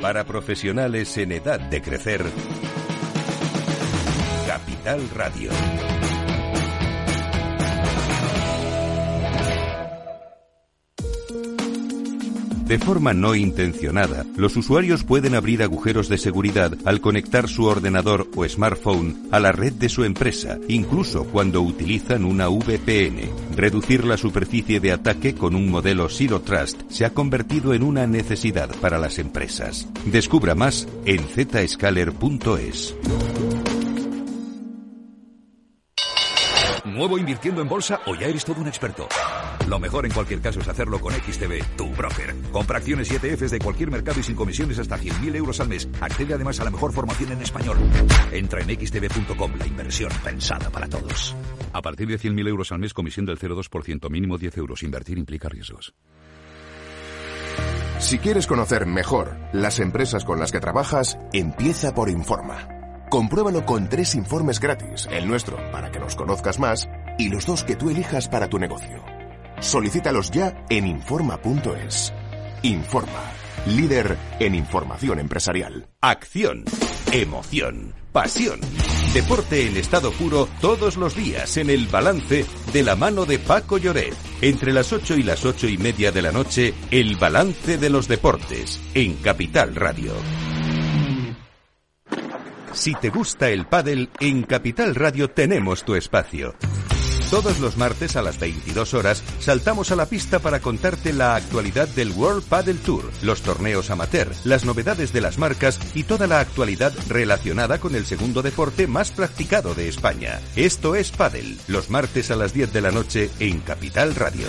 Para profesionales en edad de crecer. Capital Radio. De forma no intencionada, los usuarios pueden abrir agujeros de seguridad al conectar su ordenador o smartphone a la red de su empresa, incluso cuando utilizan una VPN. Reducir la superficie de ataque con un modelo Zero Trust se ha convertido en una necesidad para las empresas. Descubra más en zscaler.es. ¿Nuevo invirtiendo en bolsa o ya eres todo un experto? Lo mejor en cualquier caso es hacerlo con XTB, tu broker. Compra acciones y ETFs de cualquier mercado y sin comisiones hasta 100.000 euros al mes. Accede además a la mejor formación en español. Entra en xtb.com, la inversión pensada para todos. A partir de 100.000 euros al mes, comisión del 0,2%, mínimo 10 euros. Invertir implica riesgos. Si quieres conocer mejor las empresas con las que trabajas, empieza por Informa. Compruébalo con tres informes gratis, el nuestro para que nos conozcas más y los dos que tú elijas para tu negocio. Solicítalos ya en Informa.es. Informa, líder en información empresarial. Acción, emoción, pasión. Deporte en estado puro todos los días en el balance de la mano de Paco Lloret. Entre las 8 y las ocho y media de la noche, el balance de los deportes en Capital Radio. Si te gusta el pádel, en Capital Radio tenemos tu espacio. Todos los martes a las 22 horas saltamos a la pista para contarte la actualidad del World Padel Tour, los torneos amateur, las novedades de las marcas y toda la actualidad relacionada con el segundo deporte más practicado de España. Esto es Padel, los martes a las 10 de la noche en Capital Radio.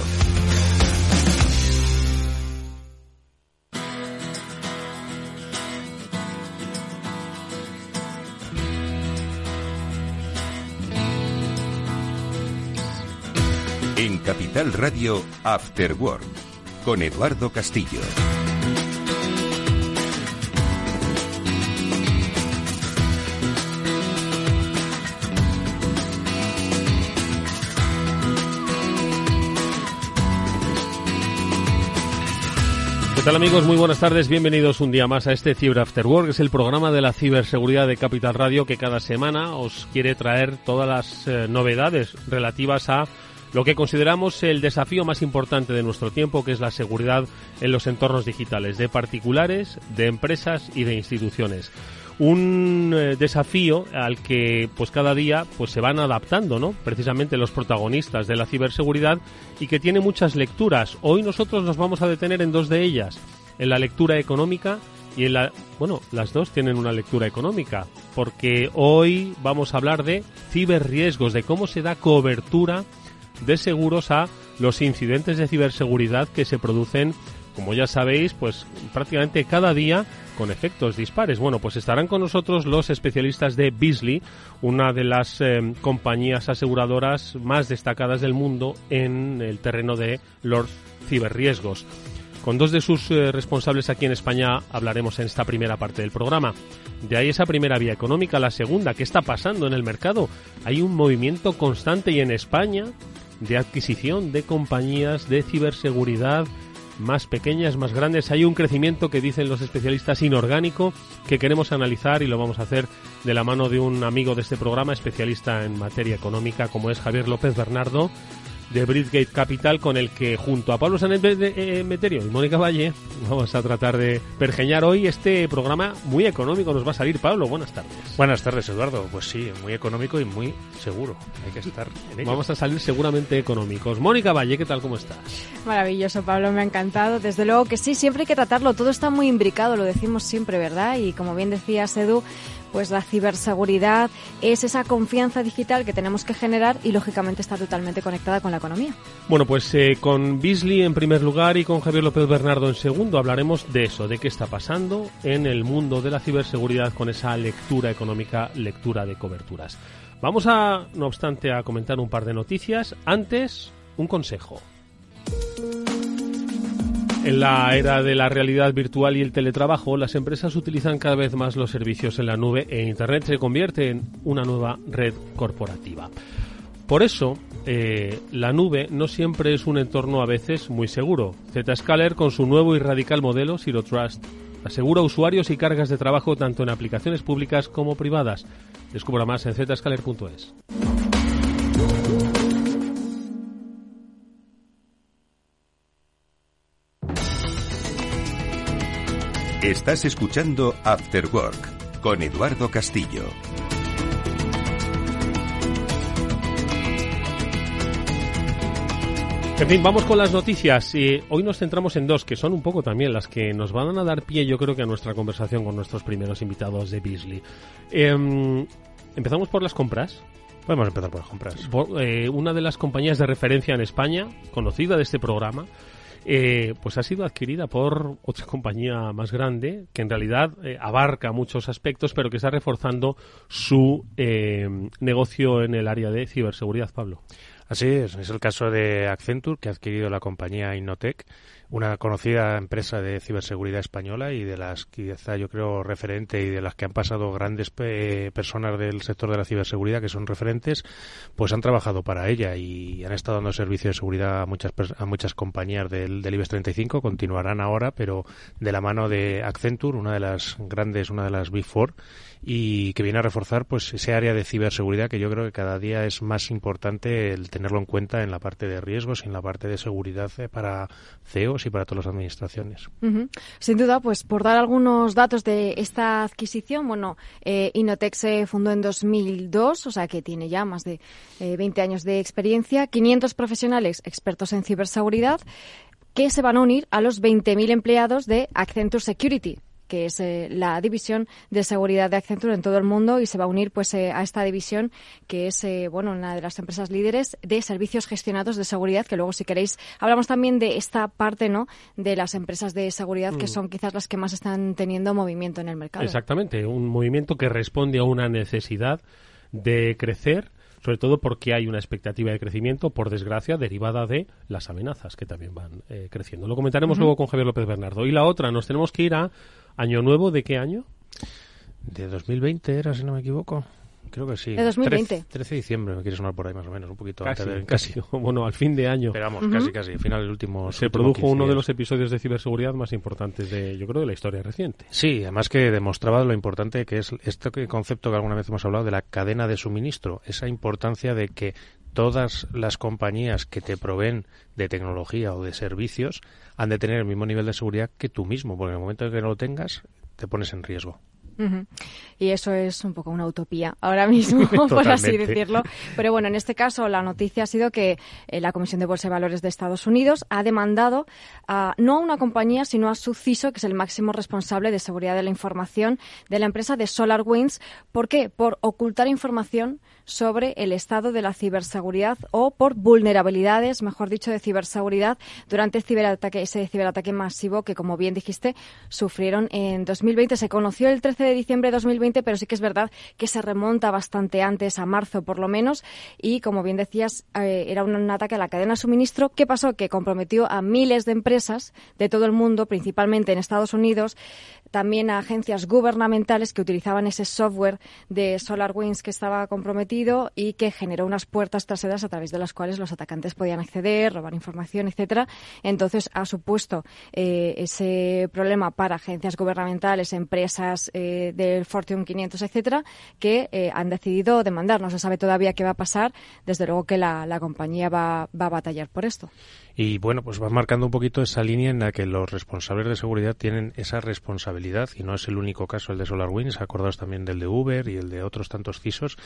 Capital Radio After Work con Eduardo Castillo. ¿Qué tal amigos? Muy buenas tardes, bienvenidos un día más a este Cyber After Work, es el programa de la ciberseguridad de Capital Radio que cada semana os quiere traer todas las eh, novedades relativas a lo que consideramos el desafío más importante de nuestro tiempo, que es la seguridad en los entornos digitales, de particulares, de empresas y de instituciones. Un eh, desafío al que pues cada día pues se van adaptando, ¿no? Precisamente los protagonistas de la ciberseguridad y que tiene muchas lecturas. Hoy nosotros nos vamos a detener en dos de ellas, en la lectura económica y en la bueno, las dos tienen una lectura económica, porque hoy vamos a hablar de ciberriesgos, de cómo se da cobertura de seguros a los incidentes de ciberseguridad que se producen, como ya sabéis, pues prácticamente cada día con efectos dispares. Bueno, pues estarán con nosotros los especialistas de Beasley, una de las eh, compañías aseguradoras más destacadas del mundo en el terreno de los ciberriesgos. Con dos de sus eh, responsables aquí en España hablaremos en esta primera parte del programa. De ahí esa primera vía económica, la segunda, ¿qué está pasando en el mercado? Hay un movimiento constante y en España de adquisición de compañías de ciberseguridad más pequeñas, más grandes. Hay un crecimiento que dicen los especialistas inorgánico que queremos analizar y lo vamos a hacer de la mano de un amigo de este programa, especialista en materia económica, como es Javier López Bernardo de Bridgate Capital, con el que junto a Pablo Sanet eh, Meterio y Mónica Valle vamos a tratar de pergeñar hoy este programa muy económico. Nos va a salir Pablo. Buenas tardes. Buenas tardes, Eduardo. Pues sí, muy económico y muy seguro. Hay que estar en ello. Vamos a salir seguramente económicos. Mónica Valle, ¿qué tal? ¿Cómo estás? Maravilloso, Pablo. Me ha encantado. Desde luego que sí, siempre hay que tratarlo. Todo está muy imbricado, lo decimos siempre, ¿verdad? Y como bien decía Edu, pues la ciberseguridad es esa confianza digital que tenemos que generar y lógicamente está totalmente conectada con la economía. Bueno, pues eh, con Beasley en primer lugar y con Javier López Bernardo en segundo hablaremos de eso, de qué está pasando en el mundo de la ciberseguridad con esa lectura económica, lectura de coberturas. Vamos a, no obstante, a comentar un par de noticias. Antes, un consejo. En la era de la realidad virtual y el teletrabajo, las empresas utilizan cada vez más los servicios en la nube e Internet se convierte en una nueva red corporativa. Por eso, eh, la nube no siempre es un entorno a veces muy seguro. Zscaler, con su nuevo y radical modelo Zero Trust, asegura usuarios y cargas de trabajo tanto en aplicaciones públicas como privadas. Descubra más en zscaler.es. Estás escuchando After Work con Eduardo Castillo. En fin, vamos con las noticias. Eh, hoy nos centramos en dos, que son un poco también las que nos van a dar pie, yo creo que a nuestra conversación con nuestros primeros invitados de Beasley. Em, empezamos por las compras. Podemos empezar por las compras. Eh, una de las compañías de referencia en España, conocida de este programa, eh, pues ha sido adquirida por otra compañía más grande que en realidad abarca muchos aspectos, pero que está reforzando su negocio en el área de ciberseguridad, Pablo. Así es, es el caso de Accenture, que ha adquirido la compañía Innotech, una conocida empresa de ciberseguridad española y de las quizá yo creo referente y de las que han pasado grandes eh, personas del sector de la ciberseguridad que son referentes, pues han trabajado para ella y han estado dando servicio de seguridad a muchas a muchas compañías del, del IBEX 35, continuarán ahora, pero de la mano de Accenture, una de las grandes, una de las Big Four y que viene a reforzar pues ese área de ciberseguridad que yo creo que cada día es más importante el tenerlo en cuenta en la parte de riesgos y en la parte de seguridad eh, para CEOs y para todas las administraciones. Sin duda, pues por dar algunos datos de esta adquisición, bueno, eh, Inotec se fundó en 2002, o sea que tiene ya más de 20 eh, años de experiencia, 500 profesionales expertos en ciberseguridad que se van a unir a los 20.000 empleados de Accenture Security, que es eh, la división de seguridad de Accenture en todo el mundo y se va a unir pues eh, a esta división que es eh, bueno una de las empresas líderes de servicios gestionados de seguridad que luego si queréis hablamos también de esta parte no de las empresas de seguridad que mm. son quizás las que más están teniendo movimiento en el mercado. Exactamente, un movimiento que responde a una necesidad de crecer sobre todo porque hay una expectativa de crecimiento, por desgracia, derivada de las amenazas que también van creciendo. Lo comentaremos luego con Javier López Bernardo. Y la otra, nos tenemos que ir a ¿Año nuevo de qué año? De 2020 era, si no me equivoco. Creo que sí. De 2020. 13, de diciembre, me quiere sonar por ahí más o menos, un poquito casi, antes de, casi. Bueno, al fin de año. Esperamos, casi, casi. Al final, el último. Se produjo uno de los episodios de ciberseguridad más importantes de, yo creo, de la historia reciente. Sí, además que demostraba lo importante que es este concepto que alguna vez hemos hablado de la cadena de suministro. Esa importancia de que todas las compañías que te proveen de tecnología o de servicios han de tener el mismo nivel de seguridad que tú mismo, porque en el momento en que no lo tengas, te pones en riesgo. Y eso es un poco una utopía ahora mismo, por así decirlo. Pero bueno, en este caso la noticia ha sido que eh, la Comisión de Bolsa de Valores de Estados Unidos ha demandado a, no a una compañía, sino a su CISO, que es el máximo responsable de seguridad de la información de la empresa de SolarWinds. ¿Por qué? Por ocultar información sobre el estado de la ciberseguridad o por vulnerabilidades, mejor dicho, de ciberseguridad durante el ciberataque, ese ciberataque masivo que, como bien dijiste, sufrieron en 2020. Se conoció el 13 de diciembre de 2020, pero sí que es verdad que se remonta bastante antes, a marzo por lo menos, y como bien decías, eh, era un, ataque a la cadena de suministro. ¿Qué pasó? Que comprometió a miles de empresas de todo el mundo, principalmente en Estados Unidos, también a agencias gubernamentales que utilizaban ese software de SolarWinds que estaba comprometido y que generó unas puertas traseras a través de las cuales los atacantes podían acceder, robar información, etcétera. Entonces ha supuesto eh, ese problema para agencias gubernamentales, empresas eh, del Fortune 500, etcétera, que eh, han decidido demandar. No se sabe todavía qué va a pasar. Desde luego que la, la compañía va, va a batallar por esto. Y bueno, pues va marcando un poquito esa línea en la que los responsables de seguridad tienen esa responsabilidad y no es el único caso el de SolarWinds, acordados también del de Uber y el de otros tantos CISOs,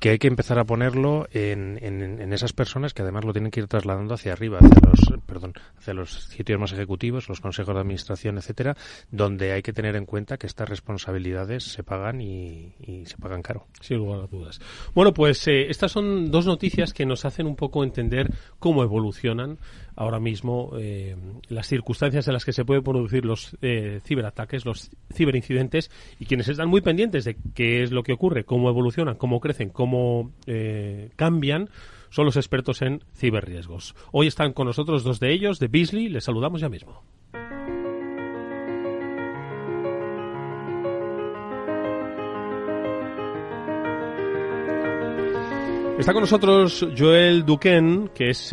que hay que empezar a ponerlo en, en, esas personas que además lo tienen que ir trasladando hacia arriba, hacia los, perdón, hacia los sitios más ejecutivos, los consejos de administración, etcétera, donde hay que tener en cuenta que estas responsabilidades se pagan y, se pagan caro. Sin lugar a dudas. Bueno, pues eh, estas son dos noticias que nos hacen un poco entender cómo evolucionan ahora mismo eh, las circunstancias en las que se pueden producir los eh, ciberataques, los ciberincidentes y quienes están muy pendientes de qué es lo que ocurre, cómo evolucionan, cómo crecen, cómo eh, cambian, son los expertos en ciberriesgos. Hoy están con nosotros dos de ellos, de Beasley, les saludamos ya mismo. Está con nosotros Joel Duquen, que es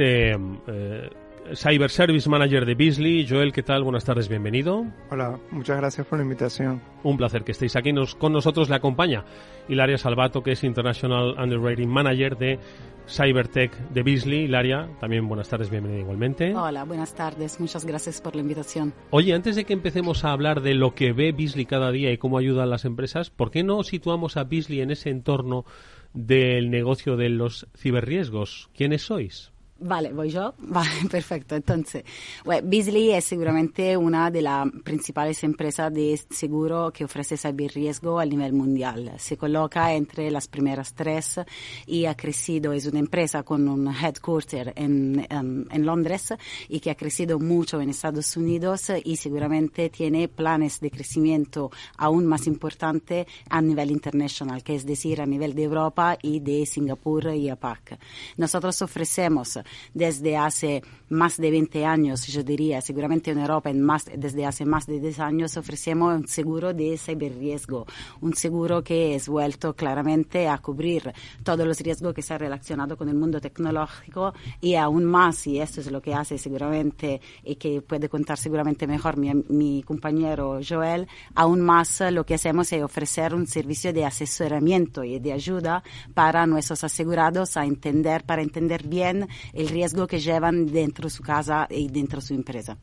Cyber Service Manager de Beasley. Joel, ¿qué tal? Buenas tardes, bienvenido. Hola, muchas gracias por la invitación. Un placer que estéis aquí. Nos, con nosotros le acompaña Hilaria Salvato, que es International Underwriting Manager de Cybertech de Beasley. Hilaria, también buenas tardes, bienvenida igualmente. Hola, buenas tardes, muchas gracias por la invitación. Oye, antes de que empecemos a hablar de lo que ve Beasley cada día y cómo ayuda a las empresas, ¿por qué no situamos a Beasley en ese entorno del negocio de los ciberriesgos? ¿Quiénes sois? Vale, voy yo. Vale, perfecto. Entonces, bueno, Beasley es seguramente una de las principales empresas de seguro que ofrece riesgo a nivel mundial. Se coloca entre las primeras tres y ha crecido. Es una empresa con un headquarter en, um, en Londres y que ha crecido mucho en Estados Unidos y seguramente tiene planes de crecimiento aún más importantes a nivel internacional, que es decir, a nivel de Europa y de Singapur y APAC. Nosotros ofrecemos desde hace más de 20 años, yo diría, seguramente en Europa en más, desde hace más de 10 años ofrecemos un seguro de ciberriesgo, un seguro que es vuelto claramente a cubrir todos los riesgos que se han relacionado con el mundo tecnológico y aún más, y esto es lo que hace seguramente y que puede contar seguramente mejor mi, mi compañero Joel, aún más lo que hacemos es ofrecer un servicio de asesoramiento y de ayuda para nuestros asegurados a entender, para entender bien el riesgo que llevan dentro de su casa y dentro de su empresa.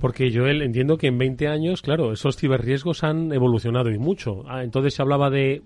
Porque yo entiendo que en 20 años, claro, esos ciberriesgos han evolucionado y mucho. Ah, entonces se hablaba de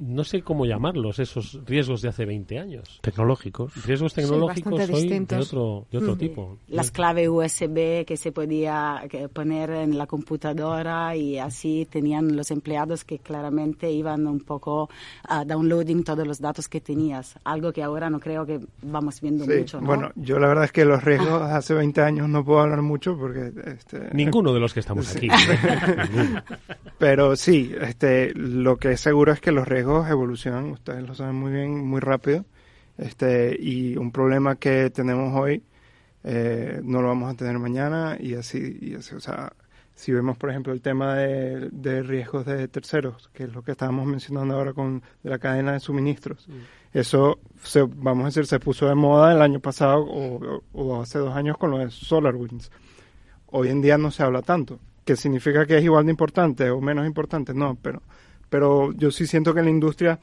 no sé cómo llamarlos, esos riesgos de hace 20 años. Tecnológicos. Riesgos tecnológicos hoy de otro, de otro tipo. Las claves USB que se podía poner en la computadora y así tenían los empleados que claramente iban un poco a downloading todos los datos que tenías. Algo que ahora no creo que vamos viendo mucho. Bueno, yo la verdad es que los riesgos hace 20 años no puedo hablar mucho porque... Este, Ninguno de los que estamos aquí. Pero sí, este, lo que es seguro es que los riesgos evolucionan, ustedes lo saben muy bien, muy rápido. Este, y un problema que tenemos hoy eh, no lo vamos a tener mañana y así, y así, o sea, si vemos por ejemplo el tema de, riesgos de terceros, que es lo que estábamos mencionando ahora con la cadena de suministros, eso se, vamos a decir se puso de moda el año pasado o, o, hace dos años con lo de SolarWinds. Hoy en día no se habla tanto, que significa que es igual de importante o menos importante, no, pero pero yo sí siento que la industria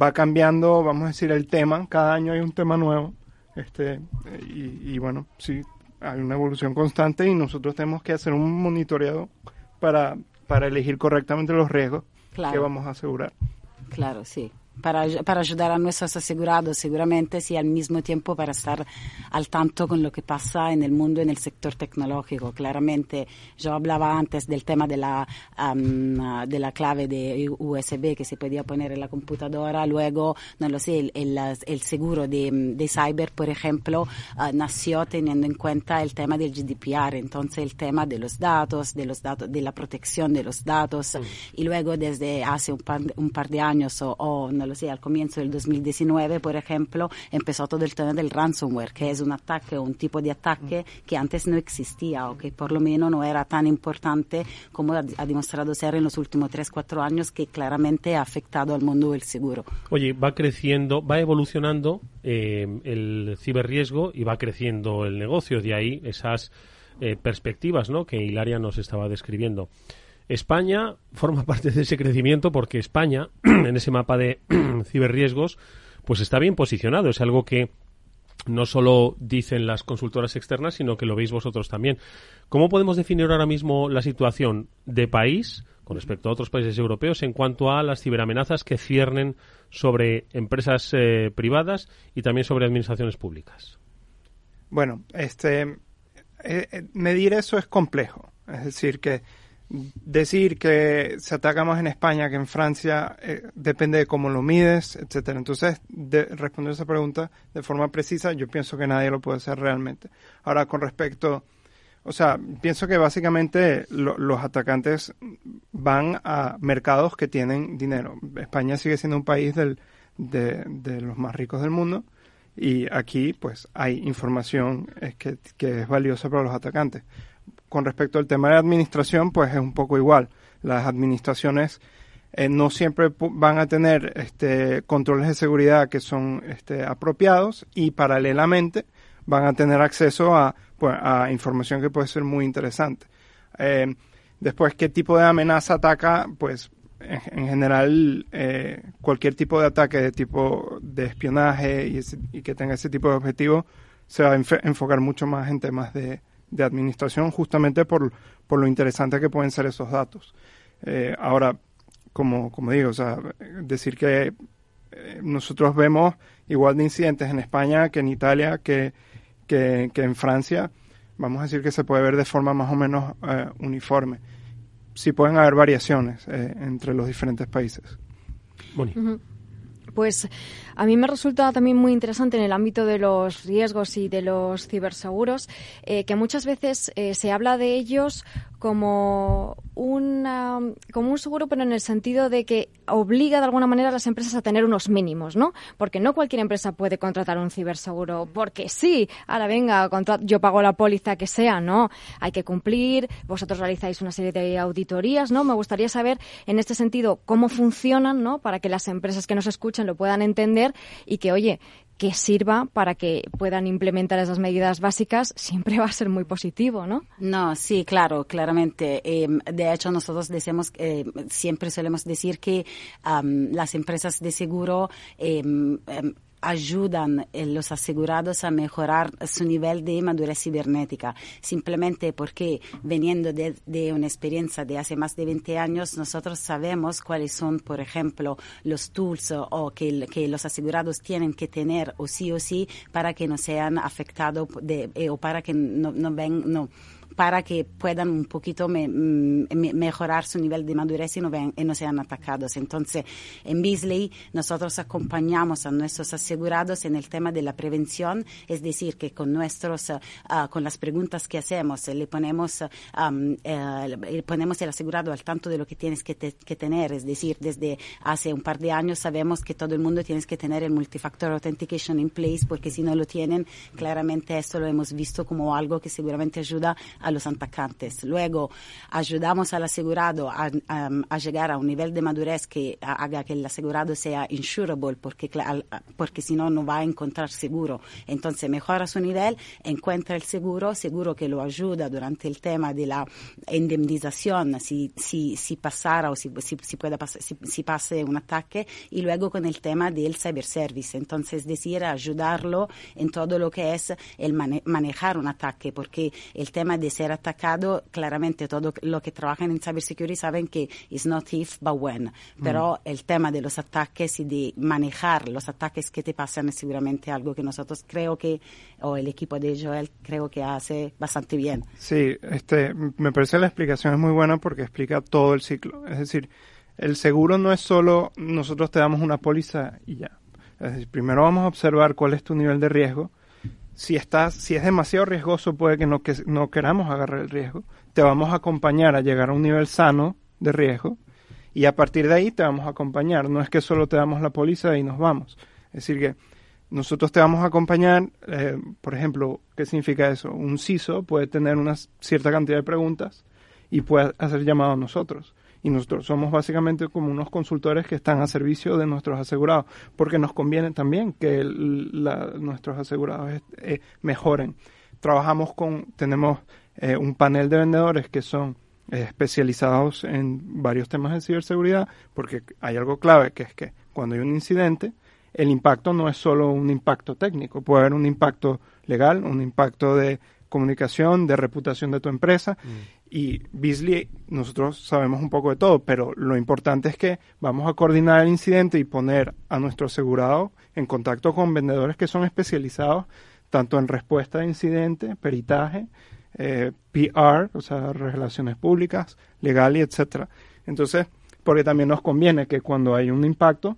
va cambiando, vamos a decir, el tema, cada año hay un tema nuevo, este, y, bueno, sí, hay una evolución constante y nosotros tenemos que hacer un monitoreado para, para elegir correctamente los riesgos que vamos a asegurar. Claro, sí para, para, ayudar a nuestros asegurados seguramente y al mismo tiempo para estar al tanto con lo que pasa en el mundo en el sector tecnológico. Claramente yo hablaba antes del tema de la, de la clave de USB que se podía poner en la computadora, luego, no lo sé, el, el, seguro de, de, cyber, por ejemplo, ah, nació teniendo en cuenta el tema del GDPR, entonces el tema de los datos, de los datos, de la protección de los datos. Y luego desde hace un par, un par de años o, o no lo sé, al comienzo del 2019, por ejemplo, empezó todo el tema del ransomware, que es un ataque, un tipo de ataque que antes no existía o que por lo menos no era tan importante como ha, demostrado ser en los últimos 3, 4 años, que claramente ha afectado al mundo del seguro. Oye, va creciendo, va evolucionando eh, el ciberriesgo y va creciendo el negocio, de ahí esas eh, perspectivas ¿no? que Hilaria nos estaba describiendo. España forma parte de ese crecimiento porque España, en ese mapa de ciberriesgos, pues está bien posicionado. Es algo que no solo dicen las consultoras externas, sino que lo veis vosotros también. ¿Cómo podemos definir ahora mismo la situación de país con respecto a otros países europeos en cuanto a las ciberamenazas que ciernen sobre empresas eh, privadas y también sobre administraciones públicas? Bueno, este eh, eh, medir eso es complejo. Es decir, que decir que se ataca más en España que en Francia eh, depende de cómo lo mides, etcétera. Entonces, de responder esa pregunta de forma precisa, yo pienso que nadie lo puede hacer realmente. Ahora, con respecto, o sea, pienso que básicamente los atacantes van a mercados que tienen dinero. España sigue siendo un país de, los más ricos del mundo y aquí, pues, hay información que es valiosa para los atacantes con respecto al tema de administración, pues es un poco igual. Las administraciones eh, no siempre van a tener este, controles de seguridad que son este, apropiados y paralelamente van a tener acceso a, pues, información que puede ser muy interesante. Eh, después, ¿qué tipo de amenaza ataca? Pues en, general eh, cualquier tipo de ataque de tipo de espionaje y, que tenga ese tipo de objetivo se va a enfocar mucho más en temas de, administración justamente por, por, lo interesante que pueden ser esos datos. Eh, ahora, como, como digo, o sea, decir que eh, nosotros vemos igual de incidentes en España que en Italia, que, que, en Francia, vamos a decir que se puede ver de forma más o menos uniforme sí pueden haber variaciones eh, entre los diferentes países. Pues a mí me resulta también muy interesante en el ámbito de los riesgos y de los ciberseguros eh, que muchas veces eh, se habla de ellos como, una, como un seguro, pero en el sentido de que obliga de alguna manera a las empresas a tener unos mínimos, ¿no? Porque no cualquier empresa puede contratar un ciberseguro porque sí, ahora venga, yo pago la póliza que sea, ¿no? Hay que cumplir, vosotros realizáis una serie de auditorías, ¿no? Me gustaría saber en este sentido cómo funcionan, ¿no? Para que las empresas que nos escuchen lo puedan entender y que, oye, que sirva para que puedan implementar esas medidas básicas, siempre va a ser muy positivo, ¿no? No, sí, claro, claramente. Eh, de hecho, nosotros decimos, eh, siempre solemos decir que las empresas de seguro eh, ayudan eh, los asegurados a mejorar su nivel de madurez cibernética, simplemente porque veniendo de, una experiencia de hace más de 20 años, nosotros sabemos cuáles son, por ejemplo, los tools o que, los asegurados tienen que tener o sí o sí para que no sean afectados eh, o para que no, no ven, no para que puedan un poquito mm, mejorar su nivel de madurez y no, ven, y no sean atacados. Entonces, en Beasley nosotros acompañamos a nuestros asegurados en el tema de la prevención, es decir, que con nuestros, uh, con las preguntas que hacemos, le ponemos, um, uh, ponemos el asegurado al tanto de lo que tienes que, que, tener, es decir, desde hace un par de años sabemos que todo el mundo tiene que tener el multifactor authentication in place, porque si no lo tienen, claramente esto lo hemos visto como algo que seguramente ayuda a los atacantes. Luego ayudamos al asegurado a, a, llegar a un nivel de madurez que haga que el asegurado sea insurable, porque, porque si no, no va a encontrar seguro. Entonces mejora su nivel, encuentra el seguro, seguro que lo ayuda durante el tema de la indemnización, si, si, si pasara o si, si, si pueda si, si, pase un ataque, y luego con el tema del cyber service. Entonces, es decir, ayudarlo en todo lo que es el manejar un ataque, porque el tema de ser atacado, claramente todo lo que trabajan en cybersecurity saben que es not if, but when. Pero mm. el tema de los ataques y de manejar los ataques que te pasan es seguramente algo que nosotros creo que, o el equipo de Joel creo que hace bastante bien. Sí, este, me parece la explicación es muy buena porque explica todo el ciclo. Es decir, el seguro no es solo nosotros te damos una póliza y ya. Es decir, primero vamos a observar cuál es tu nivel de riesgo si estás, si es demasiado riesgoso, puede que no, que no queramos agarrar el riesgo. Te vamos a acompañar a llegar a un nivel sano de riesgo y a partir de ahí te vamos a acompañar. No es que solo te damos la póliza y nos vamos. Es decir, que nosotros te vamos a acompañar, eh, por ejemplo, ¿qué significa eso? Un CISO puede tener una cierta cantidad de preguntas y puede hacer llamado a nosotros y nosotros somos básicamente como unos consultores que están a servicio de nuestros asegurados, porque nos conviene también que nuestros asegurados eh, mejoren. Trabajamos con, tenemos eh, un panel de vendedores que son eh, especializados en varios temas de ciberseguridad, porque hay algo clave que es que cuando hay un incidente, el impacto no es solo un impacto técnico, puede haber un impacto legal, un impacto de comunicación, de reputación de tu empresa. Mm y Beasley, nosotros sabemos un poco de todo, pero lo importante es que vamos a coordinar el incidente y poner a nuestro asegurado en contacto con vendedores que son especializados tanto en respuesta de incidente, peritaje, eh, PR, o sea, relaciones públicas, legal y etcétera. Entonces, porque también nos conviene que cuando hay un impacto,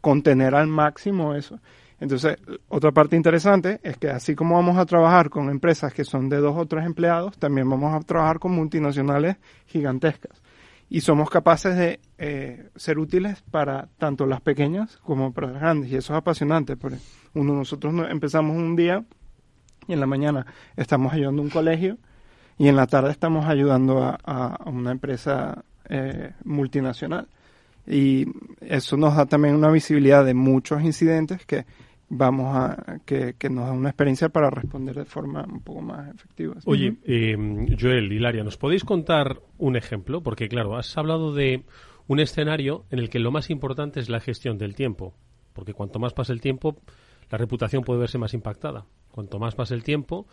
contener al máximo eso. Entonces, otra parte interesante es que así como vamos a trabajar con empresas que son de dos o tres empleados, también vamos a trabajar con multinacionales gigantescas. Y somos capaces de eh, ser útiles para tanto las pequeñas como para las grandes. Y eso es apasionante. Porque uno, nosotros empezamos un día y en la mañana estamos ayudando a un colegio y en la tarde estamos ayudando a, una empresa eh, multinacional. Y eso nos da también una visibilidad de muchos incidentes que vamos a que, nos da una experiencia para responder de forma un poco más efectiva. Oye, eh, Joel, Hilaria, ¿nos podéis contar un ejemplo? Porque claro, has hablado de un escenario en el que lo más importante es la gestión del tiempo, porque cuanto más pasa el tiempo, la reputación puede verse más impactada. Cuanto más pase el tiempo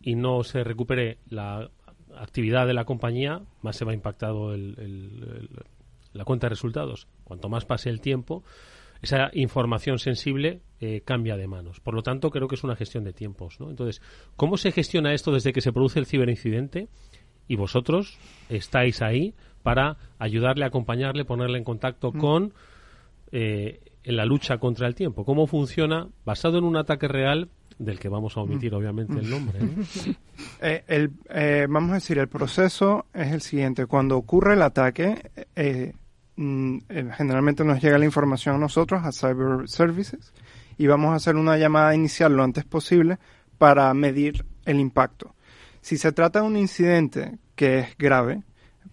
y no se recupere la actividad de la compañía, más se va impactado la cuenta de resultados. Cuanto más pase el tiempo, esa información sensible eh, cambia de manos. Por lo tanto, creo que es una gestión de tiempos. ¿no? Entonces, ¿cómo se gestiona esto desde que se produce el ciberincidente? Y vosotros estáis ahí para ayudarle, acompañarle, ponerle en contacto mm. con eh, en la lucha contra el tiempo. ¿Cómo funciona basado en un ataque real del que vamos a omitir mm. obviamente el nombre? Eh, el, vamos a decir, el proceso es el siguiente. Cuando ocurre el ataque, Mm, eh, generalmente nos llega la información a nosotros, a Cyber Services, y vamos a hacer una llamada inicial lo antes posible para medir el impacto. Si se trata de un incidente que es grave,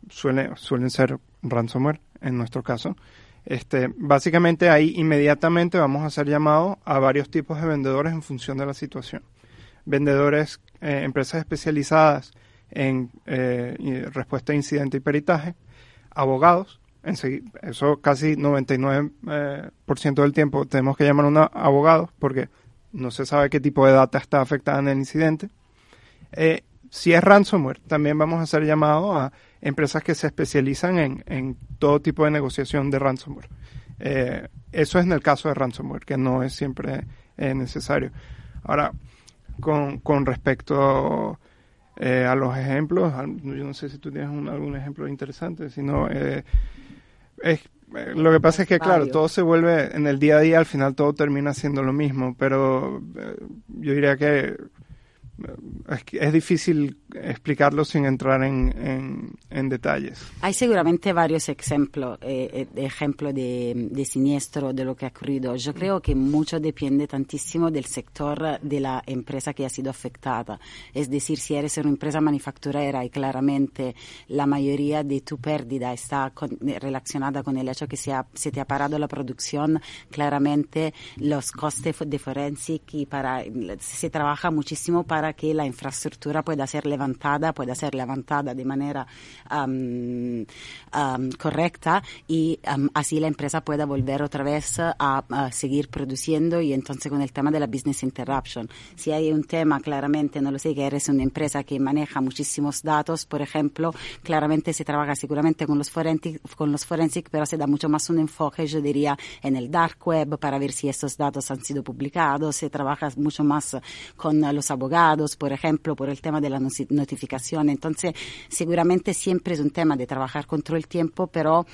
suele, suelen ser ransomware en nuestro caso, este, básicamente ahí inmediatamente vamos a hacer llamado a varios tipos de vendedores en función de la situación. Vendedores, eh, empresas especializadas en eh, respuesta a incidente y peritaje, abogados, eso casi 99% eh, del tiempo tenemos que llamar a un abogado porque no se sabe qué tipo de data está afectada en el incidente. Eh, si es ransomware, también vamos a hacer llamado a empresas que se especializan en, todo tipo de negociación de ransomware. Eh, eso es en el caso de ransomware, que no es siempre necesario. Ahora, con, con respecto a los ejemplos, yo no sé si tú tienes algún ejemplo interesante, sino es, eh, lo que pasa es que, claro, todo se vuelve en el día a día, al final todo termina siendo lo mismo, pero eh, yo diría que es, difícil explicarlo sin entrar en, en, detalles. Hay seguramente varios ejemplos, eh, eh de, de, siniestro de lo que ha ocurrido. Yo creo que mucho depende tantísimo del sector de la empresa que ha sido afectada. Es decir, si eres una empresa manufacturera y claramente la mayoría de tu pérdida está relacionada con el hecho que se, se te ha parado la producción, claramente los costes de forensic y para, se trabaja muchísimo para que la infraestructura pueda ser levantada, pueda ser levantada de manera correcta y así la empresa pueda volver otra vez a, seguir produciendo y entonces con el tema de la business interruption. Si hay un tema claramente, no lo sé, que eres una empresa que maneja muchísimos datos, por ejemplo, claramente se trabaja seguramente con los forensic, con los forensic, pero se da mucho más un enfoque, yo diría, en el dark web para ver si estos datos han sido publicados, se trabaja mucho más con los abogados, por ejemplo, por el tema de la notificación. Entonces, seguramente siempre es un tema de trabajar contra el tiempo, pero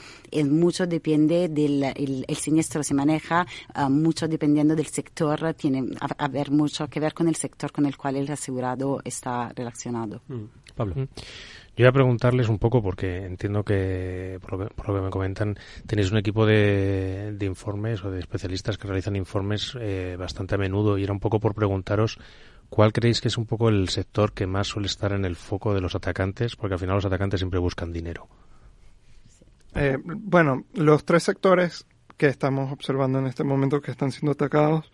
mucho depende del el, siniestro se maneja, ah, mucho dependiendo del sector, tiene a, ver mucho que ver con el sector con el cual el asegurado está relacionado. Mm. Pablo. Mm. Yo voy a preguntarles un poco, porque entiendo que, por lo que, me comentan, tenéis un equipo de, informes o de especialistas que realizan informes eh, bastante a menudo y era un poco por preguntaros ¿Cuál creéis que es un poco el sector que más suele estar en el foco de los atacantes? Porque al final los atacantes siempre buscan dinero. Eh, bueno, los tres sectores que estamos observando en este momento que están siendo atacados,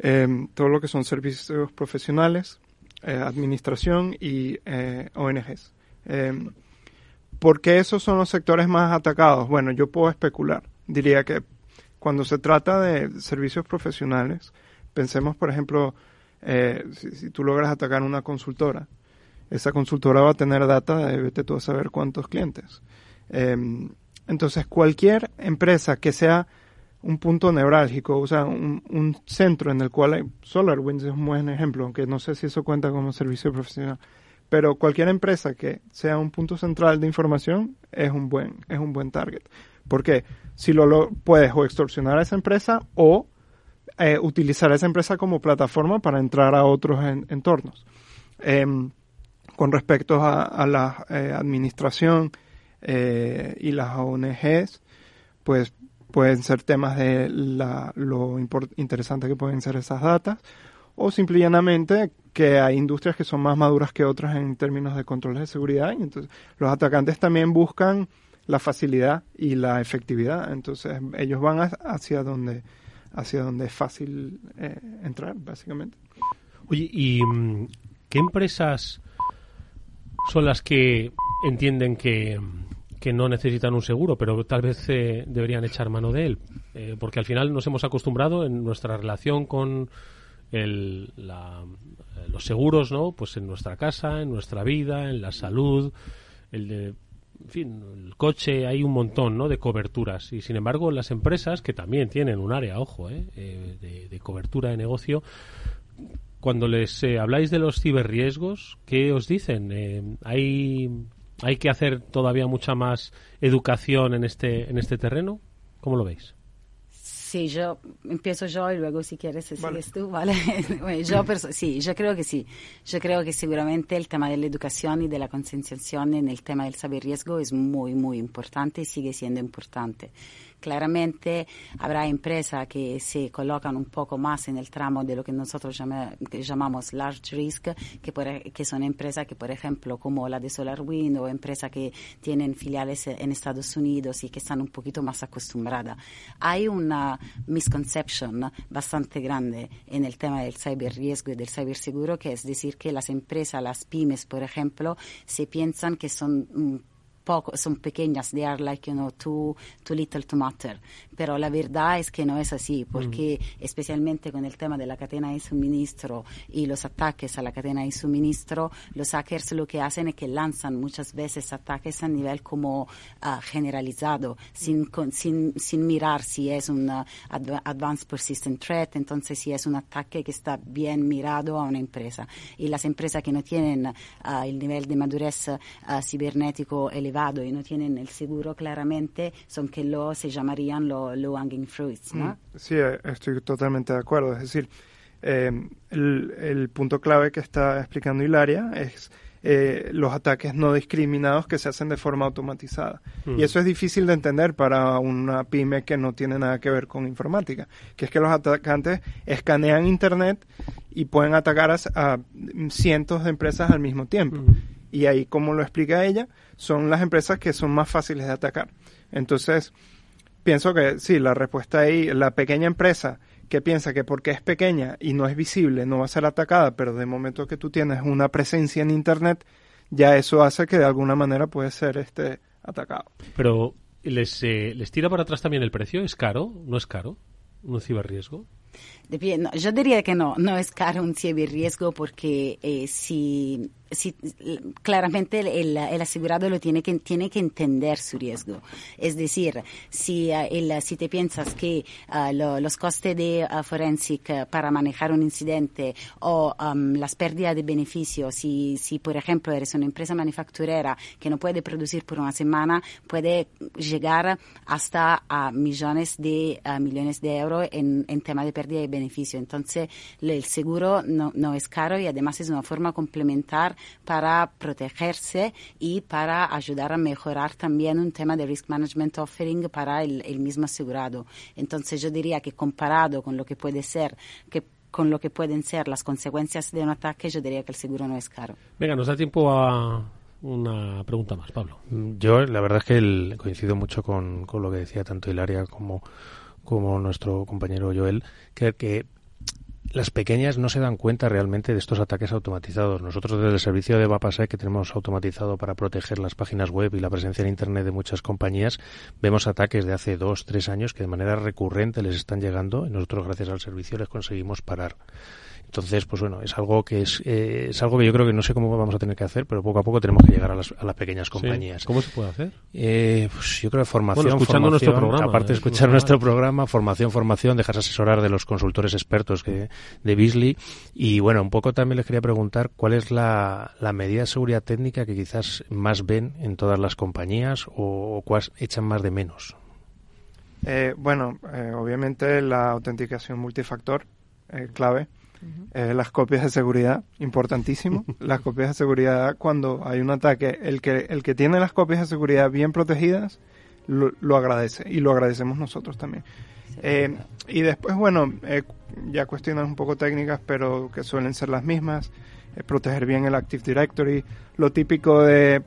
eh, todo lo que son servicios profesionales, eh, administración y ONGs. ¿Por qué esos son los sectores más atacados? Bueno, yo puedo especular. Diría que cuando se trata de servicios profesionales, pensemos, por ejemplo, eh, si, tú logras atacar una consultora, esa consultora va a tener data de vete tú a saber cuántos clientes. Em, entonces, cualquier empresa que sea un punto neurálgico, o sea, un, centro en el cual hay, SolarWinds es un buen ejemplo, aunque no sé si eso cuenta como servicio profesional, pero cualquier empresa que sea un punto central de información es un buen, es un buen target. Porque si lo, lo puedes o extorsionar a esa empresa o eh, utilizar esa empresa como plataforma para entrar a otros entornos. Em, con respecto a, la eh, administración eh, y las ONGs, pues pueden ser temas de lo interesante que pueden ser esas datas, o simplemente que hay industrias que son más maduras que otras en términos de controles de seguridad, y entonces los atacantes también buscan la facilidad y la efectividad, entonces ellos van hacia donde hacia donde es fácil eh, entrar, básicamente. Oye, ¿y mm, qué empresas son las que entienden que, que no necesitan un seguro, pero tal vez eh, deberían echar mano de él? Eh, porque al final nos hemos acostumbrado en nuestra relación con el, la, los seguros, ¿no? Pues en nuestra casa, en nuestra vida, en la salud, el de en fin, el coche, hay un montón ¿no? de coberturas. Y sin embargo, las empresas, que también tienen un área, ojo, ¿eh? de, de, cobertura de negocio, cuando les eh, habláis de los ciberriesgos, ¿qué os dicen? Eh, ¿hay, ¿Hay que hacer todavía mucha más educación en este, en este terreno? ¿Cómo lo veis? Sí, yo empiezo yo y luego si quieres sigues tú, ¿vale? yo sí, yo creo que sí. Yo creo que seguramente el tema de la educación y de la concienciación en el tema del saber riesgo es muy, muy importante y sigue siendo importante. Claramente habrá empresas que se colocan un poco más en el tramo de lo que nosotros llamamos large risk, que, que son empresas que, por ejemplo, como la de SolarWind o empresas que tienen filiales en Estados Unidos y que están un poquito más acostumbradas. Hay una misconception bastante grande en el tema del riesgo y del seguro, que es decir que las empresas, las pymes, por ejemplo, se piensan que son poco, son pequeñas, they are like, you know, too, too little to matter. Pero la verdad es que no es así, porque mm. especialmente con el tema de la cadena de suministro y los ataques a la cadena de suministro, los hackers lo que hacen es que lanzan muchas veces ataques a nivel como uh, generalizado, sin, con, sin, sin mirar si es un uh, advanced persistent threat, entonces si es un ataque que está bien mirado a una empresa. Y las empresas que no tienen uh, el nivel de madurez cibernético elevado, elevado y no tienen el seguro claramente, son que lo se llamarían los low hanging fruits, ¿no? Mm, sí, eh, estoy totalmente de acuerdo. Es decir, eh, el, el, punto clave que está explicando Hilaria es eh, los ataques no discriminados que se hacen de forma automatizada. Mm. Y eso es difícil de entender para una pyme que no tiene nada que ver con informática, que es que los atacantes escanean Internet y pueden atacar a, cientos de empresas al mismo tiempo. Mm. Y ahí, como lo explica ella, son las empresas que son más fáciles de atacar. Entonces, pienso que sí, la respuesta ahí, la pequeña empresa que piensa que porque es pequeña y no es visible no va a ser atacada, pero de momento que tú tienes una presencia en Internet, ya eso hace que de alguna manera puede ser este atacado. Pero les, eh, les tira para atrás también el precio, ¿es caro? ¿No es caro? ¿Un ciberriesgo? Yo diría que no, no es caro un ciberriesgo porque eh, si si, claramente el, el, asegurado lo tiene que, tiene que entender su riesgo. Es decir, si, eh, el, si te piensas que lo, los costes de uh, forensic para manejar un incidente o um, las pérdidas de beneficio, si, si por ejemplo eres una empresa manufacturera que no puede producir por una semana, puede llegar hasta a millones de millones de euros en, en tema de pérdida de beneficio. Entonces, el seguro no, no es caro y además es una forma complementar para protegerse y para ayudar a mejorar también un tema de risk management offering para el, mismo asegurado. Entonces yo diría que comparado con lo que puede ser, que con lo que pueden ser las consecuencias de un ataque, yo diría que el seguro no es caro. Venga, nos da tiempo a una pregunta más, Pablo. Yo, la verdad es que coincido mucho con, lo que decía tanto Hilaria como, como nuestro compañero Joel, que, las pequeñas no se dan cuenta realmente de estos ataques automatizados. Nosotros desde el servicio de Bapasec que tenemos automatizado para proteger las páginas web y la presencia en Internet de muchas compañías, vemos ataques de hace dos, tres años que de manera recurrente les están llegando y nosotros gracias al servicio les conseguimos parar. Entonces, pues bueno, es algo que es, eh, es algo que yo creo que no sé cómo vamos a tener que hacer, pero poco a poco tenemos que llegar a las, a las pequeñas compañías. ¿Cómo se puede hacer? Eh, pues yo creo que formación, escuchando nuestro programa. Aparte de escuchar nuestro programa, formación, formación, dejarse asesorar de los consultores expertos que, de Beasley. Y bueno, un poco también les quería preguntar cuál es la, la medida de seguridad técnica que quizás más ven en todas las compañías o, o cuál echan más de menos. Eh, bueno, eh, obviamente la autenticación multifactor, eh. Eh, las copias de seguridad, importantísimo. las copias de seguridad, cuando hay un ataque, el que, el que tiene las copias de seguridad bien protegidas, lo, agradece y lo agradecemos nosotros también. Eh, y después, bueno, eh, ya cuestiones un poco técnicas, pero que suelen ser las mismas. proteger bien el Active Directory. Lo típico de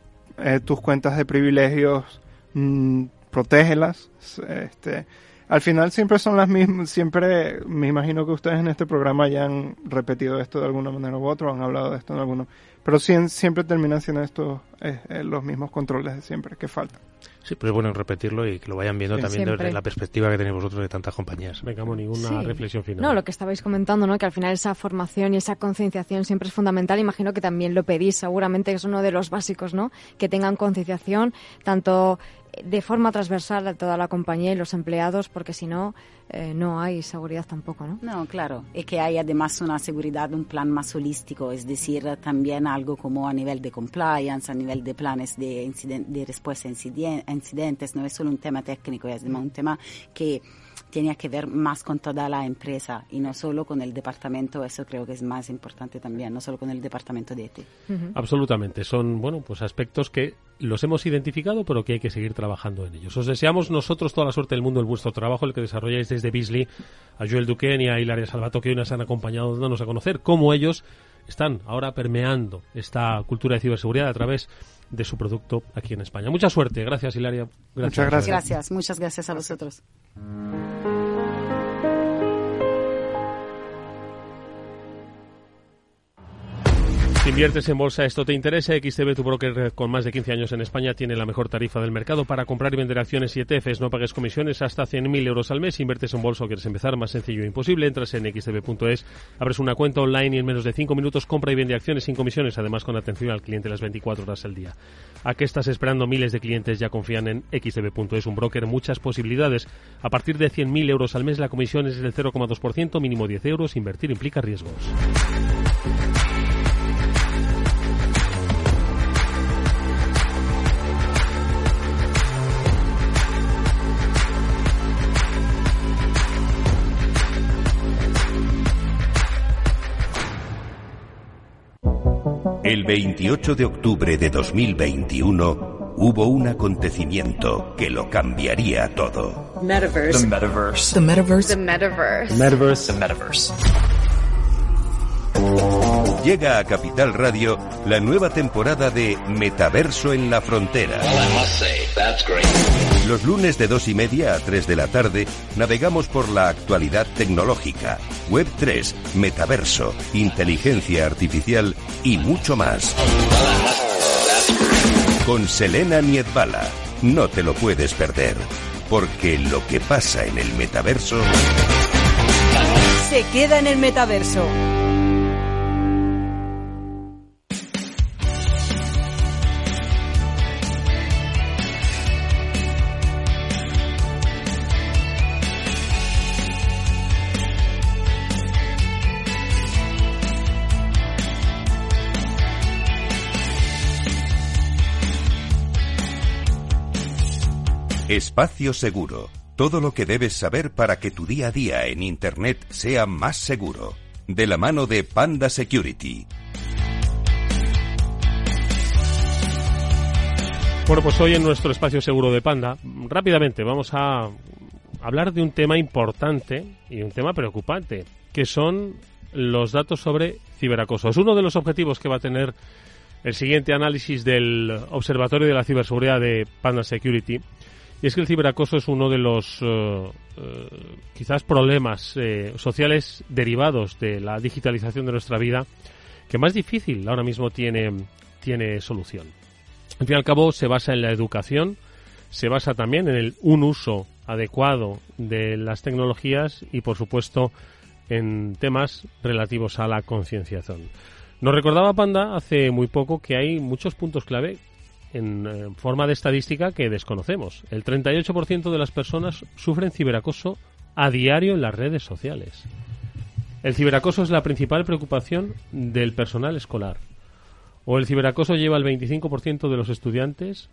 tus cuentas de privilegios, mmm, protégelas. Este, al final siempre son las mismas, siempre me imagino que ustedes en este programa ya han repetido esto de alguna manera u otra, han hablado de esto en alguno, pero siempre terminan siendo estos eh, eh, los mismos controles de siempre que faltan. Sí, pero es bueno repetirlo y que lo vayan viendo también desde la perspectiva que tenéis vosotros de tantas compañías. Venga, ninguna reflexión final. No, lo que estabais comentando, ¿no? Que al final esa formación y esa concienciación siempre es fundamental. Imagino que también lo pedís, seguramente es uno de los básicos, ¿no? Que tengan concienciación tanto de forma transversal a toda la compañía y los empleados, porque si no, eh, no hay seguridad tampoco, ¿no? No, claro. Y que hay además una seguridad, un plan más holístico, es decir, también algo como a nivel de compliance, a nivel de planes de, de respuesta a incidentes, no es solo un tema técnico, es un tema que tiene que ver más con toda la empresa y no solo con el departamento, eso creo que es más importante también, no solo con el departamento de ETI. Absolutamente, son bueno, pues aspectos que los hemos identificado, pero que hay que seguir trabajando en ellos. Os deseamos nosotros toda la suerte del mundo en vuestro trabajo, el que desarrolláis desde Beasley, a Joel Duquén y a Hilaria Salvato, que hoy nos han acompañado dándonos a conocer cómo ellos están ahora permeando esta cultura de ciberseguridad a través de su producto aquí en España. Mucha suerte. Gracias, Hilaria. Muchas gracias. Gracias, muchas gracias a vosotros. Si inviertes en bolsa, esto te interesa. XTB, tu broker con más de 15 años en España, tiene la mejor tarifa del mercado para comprar y vender acciones y ETFs. No pagues comisiones hasta 100.000 euros al mes. inviertes en bolsa o quieres empezar, más sencillo e imposible. Entras en xtb.es, abres una cuenta online y en menos de 5 minutos compra y vende acciones sin comisiones, además con atención al cliente las 24 horas al día. ¿A qué estás esperando? Miles de clientes ya confían en xtb.es, un broker, muchas posibilidades. A partir de 100.000 euros al mes, la comisión es del 0,2%, mínimo 10 euros. Invertir implica riesgos. El 28 de octubre de 2021 hubo un acontecimiento que lo cambiaría todo. Metaverse. The metaverse. The metaverse. The metaverse. The metaverse. The metaverse. Llega a Capital Radio la nueva temporada de Metaverso en la Frontera. Los lunes de dos y media a 3 de la tarde navegamos por la actualidad tecnológica, Web 3, Metaverso, inteligencia artificial y mucho más. Con Selena Niedbala. No te lo puedes perder, porque lo que pasa en el metaverso... Se queda en el metaverso. Espacio Seguro. Todo lo que debes saber para que tu día a día en Internet sea más seguro. De la mano de Panda Security. Bueno, pues hoy en nuestro espacio seguro de Panda, rápidamente vamos a hablar de un tema importante y un tema preocupante, que son los datos sobre ciberacoso. Es uno de los objetivos que va a tener el siguiente análisis del Observatorio de la Ciberseguridad de Panda Security, y es que el ciberacoso es uno de los eh, eh, quizás problemas eh, sociales derivados de la digitalización de nuestra vida que más difícil ahora mismo tiene, tiene solución. Al fin y al cabo se basa en la educación, se basa también en el, un uso adecuado de las tecnologías y por supuesto en temas relativos a la concienciación. Nos recordaba Panda hace muy poco que hay muchos puntos clave en forma de estadística que desconocemos. El 38% de las personas sufren ciberacoso a diario en las redes sociales. El ciberacoso es la principal preocupación del personal escolar. O el ciberacoso lleva el 25% de los estudiantes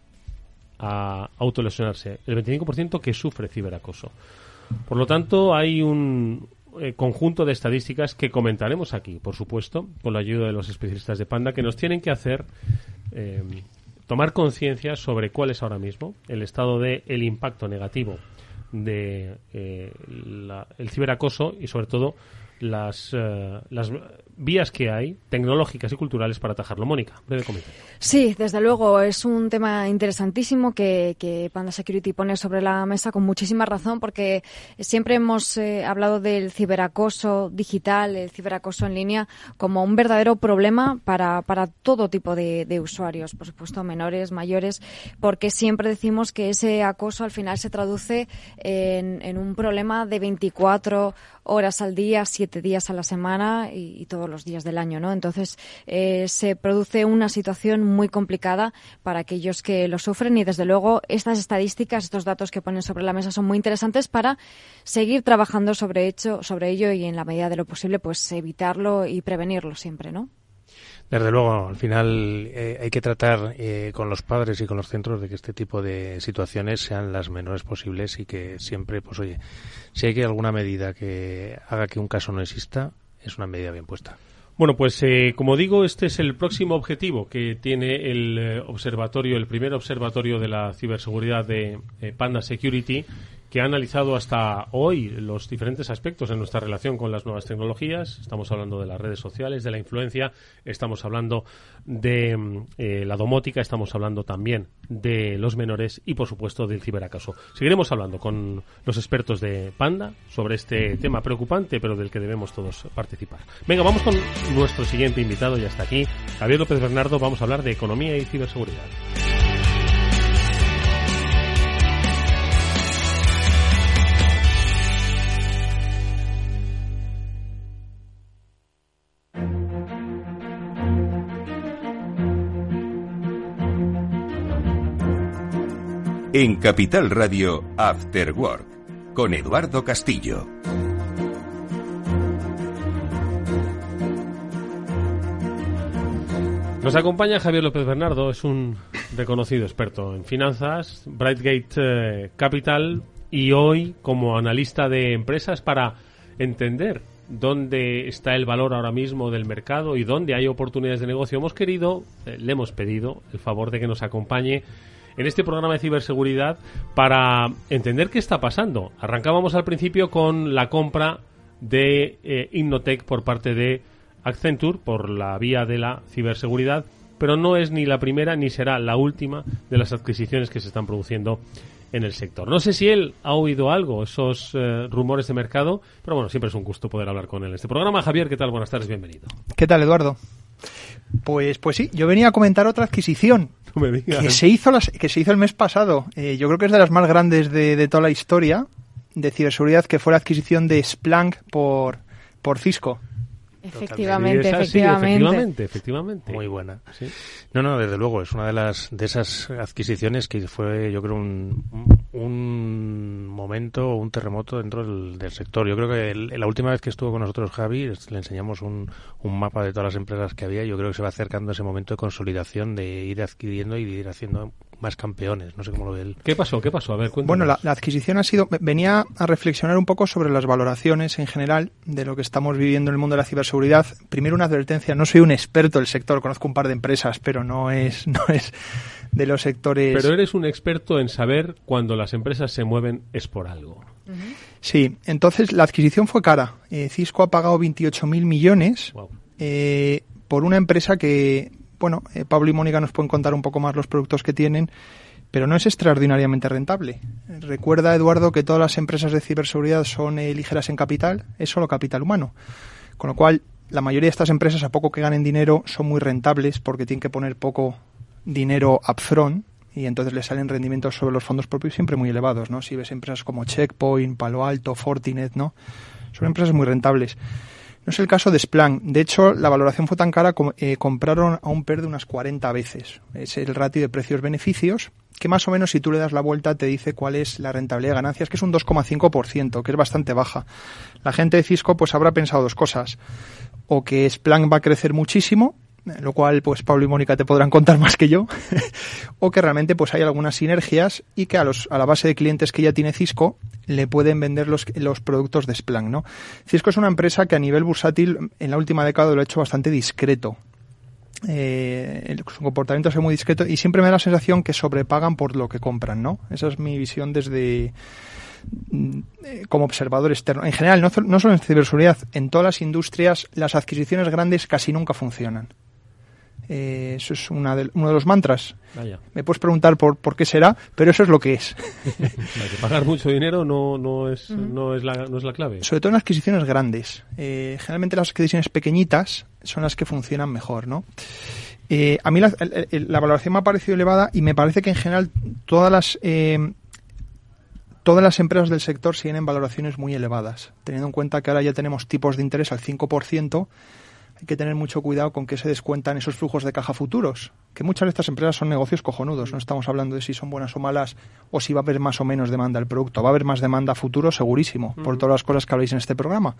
a autolesionarse. El 25% que sufre ciberacoso. Por lo tanto, hay un eh, conjunto de estadísticas que comentaremos aquí, por supuesto, con la ayuda de los especialistas de Panda, que nos tienen que hacer eh, tomar conciencia sobre cuál es ahora mismo el estado de el impacto negativo de eh, el ciberacoso y sobre todo las, eh, las vías que hay, tecnológicas y culturales, para atajarlo. Mónica, breve comentario. Sí, desde luego, es un tema interesantísimo que, que Panda Security pone sobre la mesa con muchísima razón, porque siempre hemos eh, hablado del ciberacoso digital, el ciberacoso en línea, como un verdadero problema para, para todo tipo de, de usuarios, por supuesto, menores, mayores, porque siempre decimos que ese acoso al final se traduce en, en un problema de 24 horas al día, siete días a la semana y, todos los días del año, ¿no? Entonces eh, se produce una situación muy complicada para aquellos que lo sufren y desde luego estas estadísticas, estos datos que ponen sobre la mesa son muy interesantes para seguir trabajando sobre hecho, sobre ello y en la medida de lo posible pues evitarlo y prevenirlo siempre, ¿no? Desde luego, al final eh, hay que tratar eh, con los padres y con los centros de que este tipo de situaciones sean las menores posibles y que siempre, pues oye, si hay que alguna medida que haga que un caso no exista, es una medida bien puesta. Bueno, pues eh, como digo, este es el próximo objetivo que tiene el eh, observatorio, el primer observatorio de la ciberseguridad de eh, Panda Security, que ha analizado hasta hoy los diferentes aspectos de nuestra relación con las nuevas tecnologías. Estamos hablando de las redes sociales, de la influencia, estamos hablando de eh, la domótica, estamos hablando también de los menores y, por supuesto, del ciberacaso. Seguiremos hablando con los expertos de Panda sobre este tema preocupante, pero del que debemos todos participar. Venga, vamos con nuestro siguiente invitado, ya está aquí, Javier López Bernardo. Vamos a hablar de economía y ciberseguridad. En Capital Radio After Work con Eduardo Castillo. Nos acompaña Javier López Bernardo, es un reconocido experto en finanzas, Brightgate eh, Capital y hoy como analista de empresas para entender dónde está el valor ahora mismo del mercado y dónde hay oportunidades de negocio. Hemos querido, eh, le hemos pedido el favor de que nos acompañe en este programa de ciberseguridad para entender qué está pasando. Arrancábamos al principio con la compra de eh, Innotech por parte de Accenture por la vía de la ciberseguridad, pero no es ni la primera ni será la última de las adquisiciones que se están produciendo en el sector. No sé si él ha oído algo, esos eh, rumores de mercado, pero bueno, siempre es un gusto poder hablar con él en este programa. Javier, ¿qué tal? Buenas tardes, bienvenido. ¿Qué tal, Eduardo? Pues, pues sí, yo venía a comentar otra adquisición Que se hizo las, que se hizo el mes pasado. Eh, yo creo que es de las más grandes de, de toda la historia de ciberseguridad, que fue la adquisición de Splunk por, por Cisco. Efectivamente, efectivamente. efectivamente, efectivamente. Muy buena. Sí. No, no, desde luego, es una de las de esas adquisiciones que fue, yo creo, un, un momento, un terremoto dentro del, del sector. Yo creo que el- la última vez que estuvo con nosotros Javi, le enseñamos un, un mapa de todas las empresas que había. Yo creo que se va acercando ese momento de consolidación, de ir adquiriendo y de ir haciendo más campeones. No sé cómo lo ve él. ¿Qué pasó? ¿Qué pasó? A ver, cuéntanos. Bueno, la, la adquisición ha sido. Venía a reflexionar un poco sobre las valoraciones en general de lo que estamos viviendo en el mundo de la ciberseguridad. Primero, una advertencia: no soy un experto del sector, conozco un par de empresas, pero no es, no es de los sectores. Pero eres un experto en saber cuando las empresas se mueven es por algo. Sí, entonces la adquisición fue cara. Eh, Cisco ha pagado 28.000 millones Wow. eh, por una empresa que, bueno, eh, Pablo y Mónica nos pueden contar un poco más los productos que tienen, pero no es extraordinariamente rentable. Recuerda, Eduardo, que todas las empresas de ciberseguridad son eh, ligeras en capital, es solo capital humano. Con lo cual, la mayoría de estas empresas, a poco que ganen dinero, son muy rentables porque tienen que poner poco dinero upfront y entonces les salen rendimientos sobre los fondos propios siempre muy elevados, ¿no? Si ves empresas como Checkpoint, Palo Alto, Fortinet, ¿no? Son empresas muy rentables. No es el caso de Splunk. De hecho, la valoración fue tan cara como eh, compraron a un PER de unas 40 veces. Es el ratio de precios-beneficios, que más o menos si tú le das la vuelta te dice cuál es la rentabilidad de ganancias, que es un 2,5%, que es bastante baja. La gente de Cisco pues habrá pensado dos cosas. O que Splunk va a crecer muchísimo, lo cual pues Pablo y Mónica te podrán contar más que yo, o que realmente pues hay algunas sinergias y que a, los, a la base de clientes que ya tiene Cisco le pueden vender los, los productos de Splunk, ¿no? Cisco es una empresa que a nivel bursátil en la última década lo ha hecho bastante discreto. eh, su comportamiento es muy discreto y siempre me da la sensación que sobrepagan por lo que compran, ¿no? Esa es mi visión desde mm, eh, como observador externo. En general, no, no solo en ciberseguridad, en todas las industrias las adquisiciones grandes casi nunca funcionan. Eh, eso es una de, uno de los mantras. Me puedes preguntar por, por qué será, pero eso es lo que es. pagar mucho dinero no, no, es, no, es la, no es la clave. Sobre todo en adquisiciones grandes. Eh, generalmente las adquisiciones pequeñitas son las que funcionan mejor, ¿no? Eh, a mí la, la, valoración me ha parecido elevada y me parece que en general todas las todas las empresas del sector siguen valoraciones muy elevadas, teniendo en cuenta que ahora ya tenemos tipos de interés al 5%, hay que tener mucho cuidado con que se descuentan esos flujos de caja futuros, que muchas de estas empresas son negocios cojonudos, no estamos hablando de si son buenas o malas o si va a haber más o menos demanda del producto, va a haber más demanda futuro segurísimo, por todas las cosas que habléis en este programa.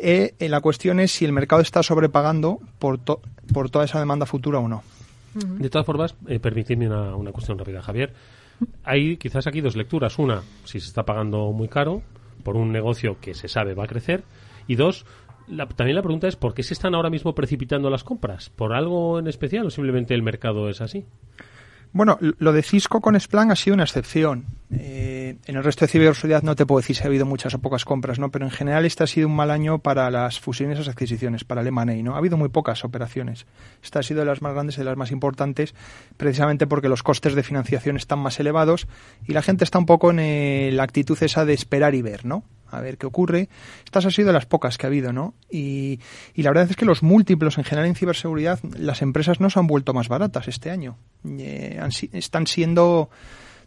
Eh, la cuestión es si el mercado está sobrepagando por, por toda esa demanda futura o no. De todas formas, eh, permitidme una, una cuestión rápida, Javier. Hay quizás aquí dos lecturas. Una, si se está pagando muy caro por un negocio que se sabe va a crecer. Y dos, también la pregunta es ¿por qué se están ahora mismo precipitando las compras? ¿Por algo en especial o simplemente el mercado es así? Bueno, lo de Cisco con Splunk ha sido una excepción. Eh, en el resto de ciberseguridad no te puedo decir si ha habido muchas o pocas compras, ¿no? Pero en general este ha sido un mal año para las fusiones y las adquisiciones, para el M&A, ¿no? Ha habido muy pocas operaciones. Esta ha sido de las más grandes y de las más importantes, precisamente porque los costes de financiación están más elevados y la gente está un poco en eh, la actitud esa de esperar y ver, ¿no? A ver qué ocurre. Estas han sido las pocas que ha habido, ¿no? Y, la verdad es que los múltiplos en general en ciberseguridad, las empresas no se han vuelto más baratas este año. Eh, están siendo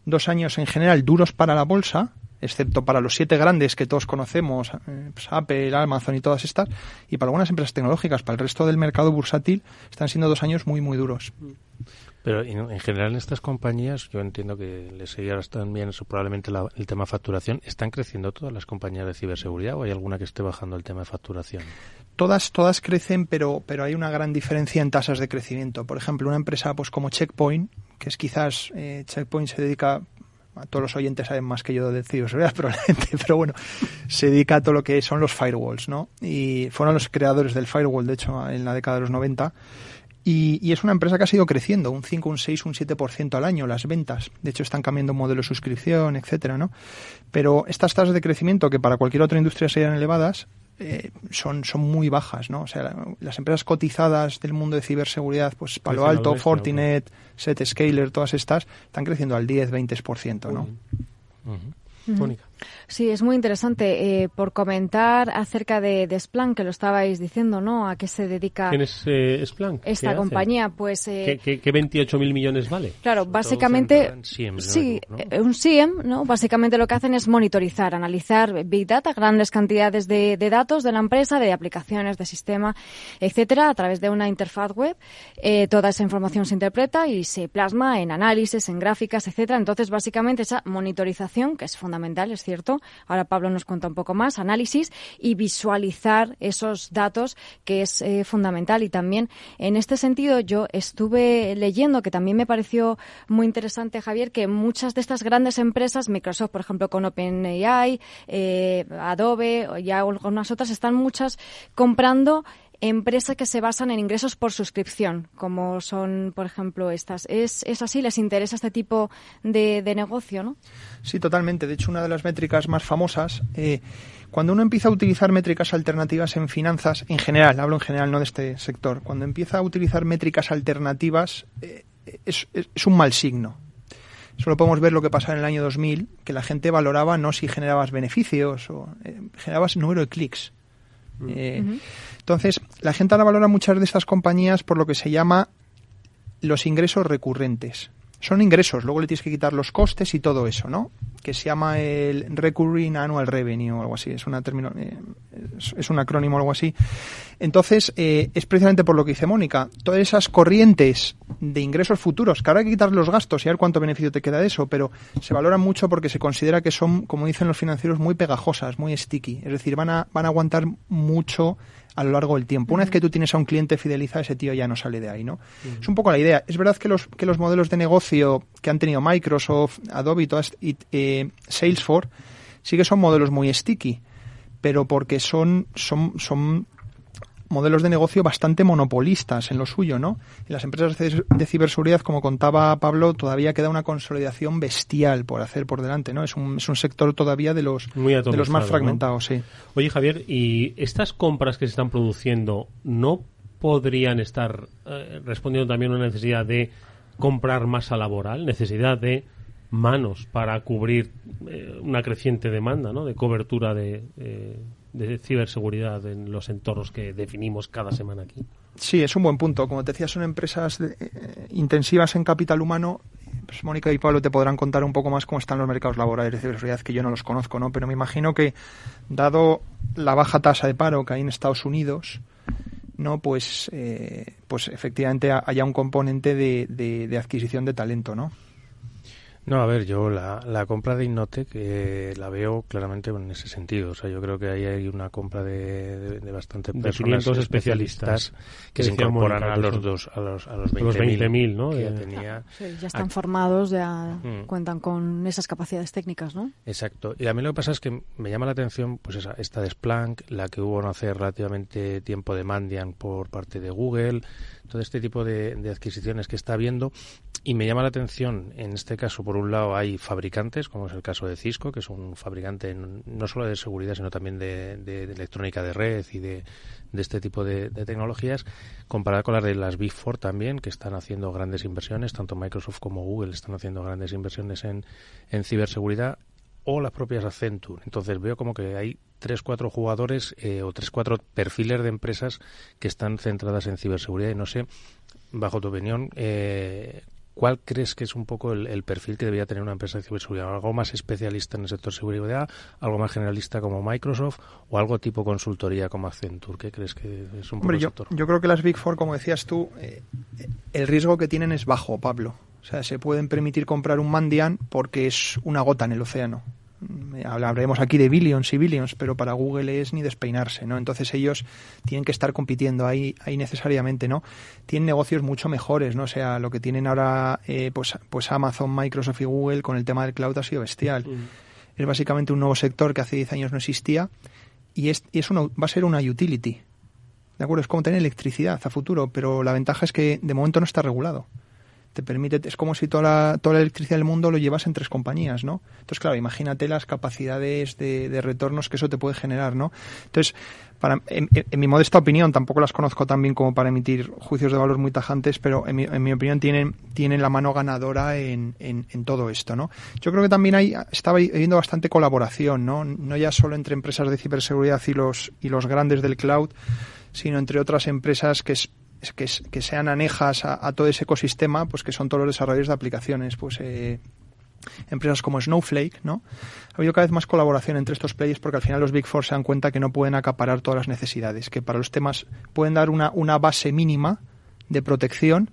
dos años en general duros para la bolsa, excepto para los siete grandes que todos conocemos, eh, pues Apple, Amazon y todas estas, y para algunas empresas tecnológicas, para el resto del mercado bursátil, están siendo dos años muy, muy duros. Pero en, general en estas compañías, yo entiendo que les seguirá también eso, probablemente el tema facturación. ¿Están creciendo todas las compañías de ciberseguridad o hay alguna que esté bajando el tema de facturación? Todas, todas crecen, pero, pero hay una gran diferencia en tasas de crecimiento. Por ejemplo, una empresa pues como Checkpoint, que es quizás eh, Checkpoint se dedica a todos los oyentes saben más que yo de ciberseguridad probablemente, pero bueno, se dedica a todo lo que son los firewalls, ¿no? Y fueron los creadores del firewall, de hecho, en la década de los 90 y, es una empresa que ha sido creciendo un 5, un 6, un 7% al año las ventas. De hecho, están cambiando modelo de suscripción, etcétera, ¿no? Pero estas tasas de crecimiento, que para cualquier otra industria serían elevadas, eh, son, son muy bajas, ¿no? O sea, las empresas cotizadas del mundo de ciberseguridad, pues Palo Alto, Fortinet, Setscaler, todas estas, están creciendo al 10, 20%, ¿no? Sí, es muy interesante. Eh, por comentar acerca de, de, Splunk, que lo estabais diciendo, ¿no? ¿A qué se dedica ¿Quién es eh, Splunk? esta compañía? Pues, eh, ¿Qué, qué, 28 mil millones vale? Claro, básicamente, sí, eh, un SIEM, ¿no? Básicamente lo que hacen es monitorizar, analizar Big Data, grandes cantidades de, de datos de la empresa, de aplicaciones, de sistema, etcétera, a través de una interfaz web. Eh, toda esa información se interpreta y se plasma en análisis, en gráficas, etcétera. Entonces, básicamente esa monitorización, que es fundamental, es cierto, ahora Pablo nos cuenta un poco más, análisis y visualizar esos datos que es eh, fundamental. Y también en este sentido yo estuve leyendo que también me pareció muy interesante, Javier, que muchas de estas grandes empresas, Microsoft, por ejemplo, con OpenAI, eh, Adobe y algunas otras, están muchas comprando empresas que se basan en ingresos por suscripción, como son, por ejemplo, estas. ¿Es, así? ¿Les interesa este tipo de, negocio, no? Sí, totalmente. De hecho, una de las métricas más famosas, eh, cuando uno empieza a utilizar métricas alternativas en finanzas, en general, hablo en general, no de este sector, cuando empieza a utilizar métricas alternativas, eh, es, un mal signo. Solo podemos ver lo que pasaba en el año 2000, que la gente valoraba no si generabas beneficios o eh, generabas número de clics. Mm. Entonces, la gente ahora valora muchas de estas compañías por lo que se llama los ingresos recurrentes. Son ingresos, luego le tienes que quitar los costes y todo eso, ¿no? Que se llama el Recurring Annual Revenue o algo así, es, una eh, es, un acrónimo o algo así. Entonces, eh, es precisamente por lo que dice Mónica, todas esas corrientes de ingresos futuros, que ahora hay que quitar los gastos y a ver cuánto beneficio te queda de eso, pero se valoran mucho porque se considera que son, como dicen los financieros, muy pegajosas, muy sticky, es decir, van a, van a aguantar mucho a lo largo del tiempo. Una vez que tú tienes a un cliente fidelizado, ese tío ya no sale de ahí, ¿no? Es un poco la idea. Es verdad que los, que los modelos de negocio que han tenido Microsoft, Adobe y, todas, y eh, Salesforce sí que son modelos muy sticky, pero porque son, son, son modelos de negocio bastante monopolistas en lo suyo, ¿no? En las empresas de ciberseguridad, como contaba Pablo, todavía queda una consolidación bestial por hacer por delante, ¿no? Es un, es un sector todavía de los, de los más fragmentados, sí. Oye, Javier, ¿y estas compras que se están produciendo no podrían estar eh, respondiendo también a una necesidad de comprar masa laboral, necesidad de manos para cubrir eh, una creciente demanda ¿no? de cobertura de, eh, de ciberseguridad en los entornos que definimos cada semana aquí. Sí, es un buen punto. Como te decía, son empresas intensivas en capital humano. Pues Mónica y Pablo te podrán contar un poco más cómo están los mercados laborales de ciberseguridad, que yo no los conozco, ¿no? Pero me imagino que, dado la baja tasa de paro que hay en Estados Unidos, no pues eh, pues efectivamente haya un componente de, de, adquisición de talento no no, a ver, yo la, la compra de Innotec eh, la veo claramente en ese sentido. O sea, yo creo que ahí hay una compra de, de, bastantes personas especialistas, que se incorporan a los dos, a los, a los 20.000 ¿no? ya, tenía. ya están formados, ya mm. cuentan con esas capacidades técnicas, ¿no? Exacto. Y a mí lo que pasa es que me llama la atención pues esa, esta de Splunk, la que hubo no hace relativamente tiempo de Mandian por parte de Google, todo este tipo de, de adquisiciones que está habiendo y me llama la atención, en este caso, por un lado, hay fabricantes, como es el caso de Cisco, que es un fabricante no solo de seguridad, sino también de, electrónica de red y de, este tipo de, tecnologías, comparada con las de las Big Four también, que están haciendo grandes inversiones, tanto Microsoft como Google están haciendo grandes inversiones en, en ciberseguridad, o las propias Accenture. Entonces veo como que hay tres, cuatro jugadores eh, o tres, cuatro perfiles de empresas que están centradas en ciberseguridad y no sé, bajo tu opinión, eh, ¿Cuál crees que es un poco el, perfil que debería tener una empresa de ciberseguridad? ¿Algo más especialista en el sector de seguridad? ¿Algo más generalista como Microsoft? ¿O algo tipo consultoría como Accenture? ¿Qué crees que es un poco Hombre, el yo, sector? yo creo que las Big Four, como decías tú, eh, el riesgo que tienen es bajo, Pablo. O sea, se pueden permitir comprar un Mandian porque es una gota en el océano. Mm, hablaremos aquí de billions y billions, pero para Google es ni despeinarse, ¿no? Entonces ellos tienen que estar compitiendo ahí, ahí necesariamente, ¿no? Tienen negocios mucho mejores, ¿no? O sea, lo que tienen ahora, eh, pues, pues Amazon, Microsoft y Google con el tema del cloud ha sido bestial. Mm. Es básicamente un nuevo sector que hace 10 años no existía y es, y es va a ser una utility. ¿De acuerdo? Es como tener electricidad a futuro, pero la ventaja es que de momento no está regulado te permite, es como si toda la, toda la electricidad del mundo lo llevas en tres compañías, ¿no? Entonces, claro, imagínate las capacidades de, retornos que eso te puede generar, ¿no? Entonces, para, en, mi modesta opinión, tampoco las conozco tan bien como para emitir juicios de valor muy tajantes, pero en mi, en mi opinión tienen, tienen la mano ganadora en, en, en, todo esto, ¿no? Yo creo que también hay, estaba habiendo bastante colaboración, ¿no? No ya solo entre empresas de ciberseguridad y los, y los grandes del cloud, sino entre otras empresas que es que, que sean anejas a, todo ese ecosistema, pues que son todos los desarrolladores de aplicaciones, pues eh, empresas como Snowflake, ¿no? Ha habido cada vez más colaboración entre estos players porque al final los Big Four se dan cuenta que no pueden acaparar todas las necesidades, que para los temas pueden dar una, una base mínima de protección,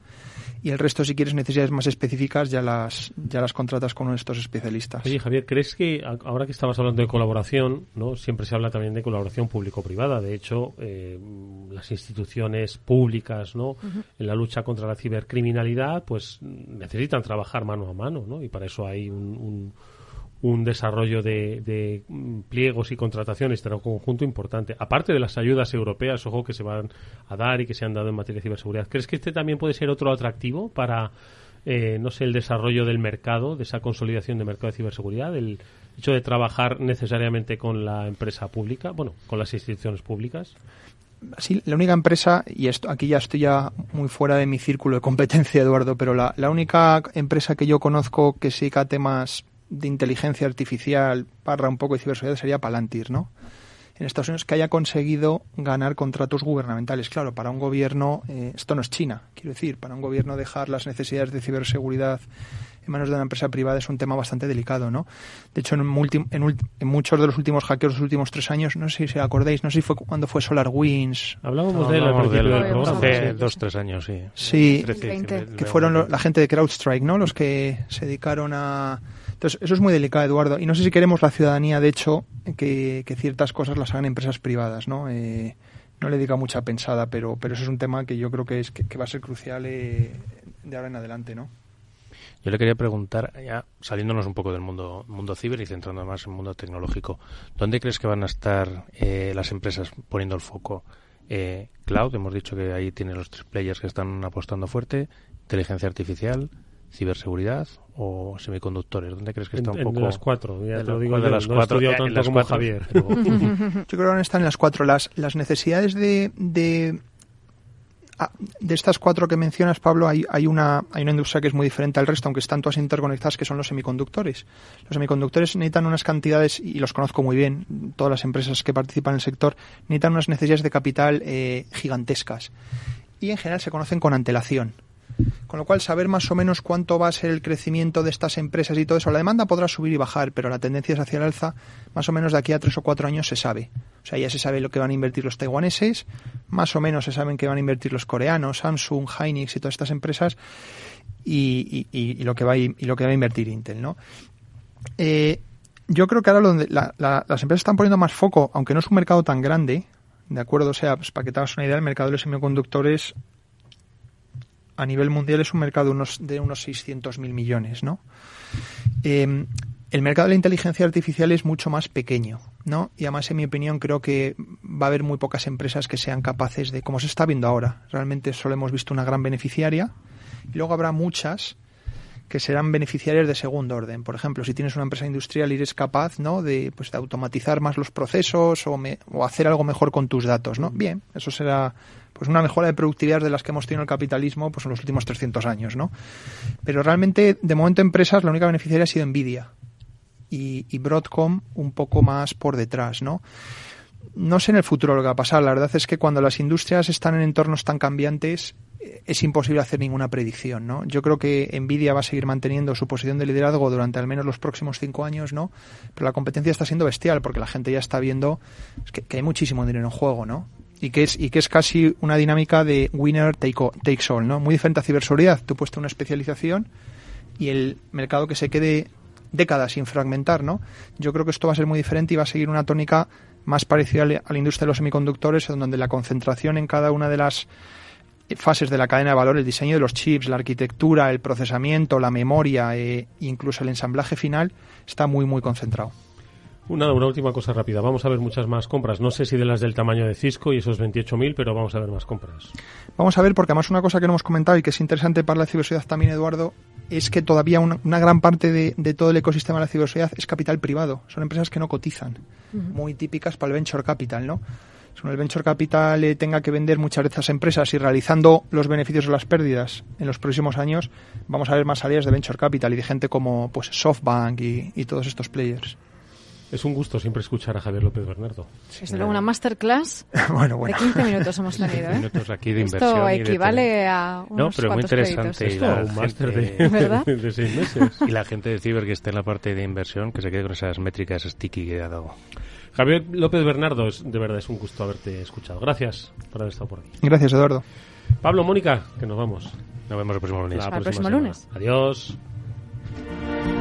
y el resto, si quieres necesidades más específicas, ya las, ya las contratas con estos especialistas. Oye, Javier, ¿crees que ahora que estabas hablando de colaboración, no siempre se habla también de colaboración público-privada? De hecho, eh, las instituciones públicas ¿no? en la lucha contra la cibercriminalidad pues necesitan trabajar mano a mano, ¿no? y para eso hay un un desarrollo de, mm, pliegos y contrataciones un conjunto importante. Aparte de las ayudas europeas, ojo, que se van a dar y que se han dado en materia de ciberseguridad. ¿Crees que este también puede ser otro atractivo para, eh, no sé, el desarrollo del mercado, de esa consolidación de mercado de ciberseguridad, el hecho de trabajar necesariamente con la empresa pública, bueno, con las instituciones públicas? Sí, la única empresa, y esto aquí ya estoy ya muy fuera de mi círculo de competencia, Eduardo, pero la, la única empresa que yo conozco que se dedica a temas de inteligencia artificial, parra un poco de ciberseguridad, sería Palantir, ¿no? En Estados Unidos que haya conseguido ganar contratos gubernamentales. Claro, para un gobierno, eh, esto no es China, quiero decir, para un gobierno dejar las necesidades de ciberseguridad en manos de una empresa privada es un tema bastante delicado, ¿no? De hecho, en, en, muchos de los últimos hackeos de los últimos tres años, no sé si acordáis, no sé si fue cuando fue SolarWinds. Hablábamos de él al Hace dos, tres años, sí. Sí, que fueron la gente de CrowdStrike, ¿no? Los que se dedicaron a entonces, eso es muy delicado, Eduardo. Y no sé si queremos la ciudadanía, de hecho, que, ciertas cosas las hagan empresas privadas, ¿no? Eh, no le diga mucha pensada, pero, pero eso es un tema que yo creo que, es, que, va a ser crucial eh, de ahora en adelante, ¿no? Yo le quería preguntar, ya saliéndonos un poco del mundo, mundo ciber y centrando más en el mundo tecnológico, ¿dónde crees que van a estar eh, las empresas poniendo el foco Eh, cloud, hemos dicho que ahí tiene los tres players que están apostando fuerte. Inteligencia artificial, ciberseguridad o semiconductores? ¿Dónde crees que está un poco? En las cuatro, ya de te lo digo de yo, las no he cuatro, estudiado tanto como cuatro. Javier. Pero- Yo creo que están en las cuatro. Las, las necesidades de, de, ah, de estas cuatro que mencionas, Pablo, hay, hay, una, hay una industria que es muy diferente al resto, aunque están todas interconectadas, que son los semiconductores. Los semiconductores necesitan unas cantidades, y los conozco muy bien, todas las empresas que participan en el sector, necesitan unas necesidades de capital eh, gigantescas. Y en general se conocen con antelación. Con lo cual, saber más o menos cuánto va a ser el crecimiento de estas empresas y todo eso. La demanda podrá subir y bajar, pero la tendencia es hacia el alza. Más o menos de aquí a tres o cuatro años se sabe. O sea, ya se sabe lo que van a invertir los taiwaneses, más o menos se saben que van a invertir los coreanos, Samsung, Hynix y todas estas empresas, y, lo, que va a, y lo que va a invertir Intel, ¿no? Eh, yo creo que ahora donde la- las empresas están poniendo más foco, aunque no es un mercado tan grande, ¿de acuerdo? O sea, pues, para que te hagas una idea, el mercado de los semiconductores a nivel mundial es un mercado de unos, de unos 600.000 millones, ¿no? Eh, el mercado de la inteligencia artificial es mucho más pequeño, ¿no? Y además, en mi opinión, creo que va a haber muy pocas empresas que sean capaces de, como se está viendo ahora, realmente solo hemos visto una gran beneficiaria, y luego habrá muchas que serán beneficiarias de segundo orden. Por ejemplo, si tienes una empresa industrial y eres capaz, ¿no? De, pues, de automatizar más los procesos o, me- o hacer algo mejor con tus datos, ¿no? Bien, eso será pues una mejora de productividad de las que hemos tenido en el capitalismo pues en los últimos 300 años, ¿no? Pero realmente, de momento, empresas, la única beneficiaria ha sido Nvidia y, y Broadcom un poco más por detrás, ¿no? No sé en el futuro lo que va a pasar. La verdad es que cuando las industrias están en entornos tan cambiantes eh, es imposible hacer ninguna predicción, ¿no? Yo creo que Nvidia va a seguir manteniendo su posición de liderazgo durante al menos los próximos cinco años, ¿no? Pero la competencia está siendo bestial porque la gente ya está viendo que, que hay muchísimo dinero en juego, ¿no? Y que es y que es casi una dinámica de winner take, o- takes all, ¿no? Muy diferente a ciberseguridad. Tú puesto una especialización y el mercado que se quede décadas sin fragmentar, ¿no? Yo creo que esto va a ser muy diferente y va a seguir una tónica más parecida a la a la industria de los semiconductores, en donde la concentración en cada una de las fases de la cadena de valor, el diseño de los chips, la arquitectura, el procesamiento, la memoria, e incluso el ensamblaje final, está muy, muy concentrado. Una, una última cosa rápida. Vamos a ver muchas más compras. No sé si de las del tamaño de Cisco y esos 28.000, pero vamos a ver más compras. Vamos a ver, porque además una cosa que no hemos comentado y que es interesante para la ciberseguridad también, Eduardo, es que todavía una, una gran parte de, de todo el ecosistema de la ciberseguridad es capital privado. Son empresas que no cotizan, muy típicas para el venture capital, ¿no? Según el venture capital eh, tenga que vender muchas de estas empresas y realizando los beneficios o las pérdidas en los próximos años, vamos a ver más salidas de venture capital y de gente como pues SoftBank y, y todos estos players. Es un gusto siempre escuchar a Javier López Bernardo. Desde luego, una masterclass bueno, bueno. de 15 minutos hemos tenido, ¿eh? minutos aquí de Esto inversión. y de equivale a No, unos pero muy interesante. Y Esto, la un máster gente- de, de seis meses. Y la gente de Ciber que esté en la parte de inversión, que se quede con esas métricas sticky que ha dado. Javier López Bernardo, es, de verdad es un gusto haberte escuchado. Gracias por haber estado por aquí. Gracias, Eduardo. Pablo, Mónica, que nos vamos. Nos vemos el próximo lunes. La Hasta el próxima próximo semana. lunes. Adiós.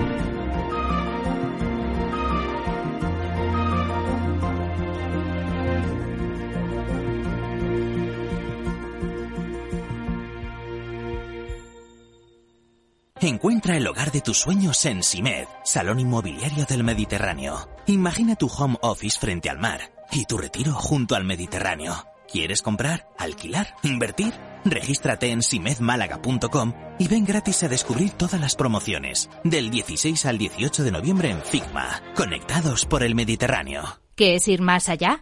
Encuentra el hogar de tus sueños en Simed, Salón Inmobiliario del Mediterráneo. Imagina tu home office frente al mar y tu retiro junto al Mediterráneo. ¿Quieres comprar, alquilar, invertir? Regístrate en simedmálaga.com y ven gratis a descubrir todas las promociones. Del 16 al 18 de noviembre en Figma. Conectados por el Mediterráneo. ¿Qué es ir más allá?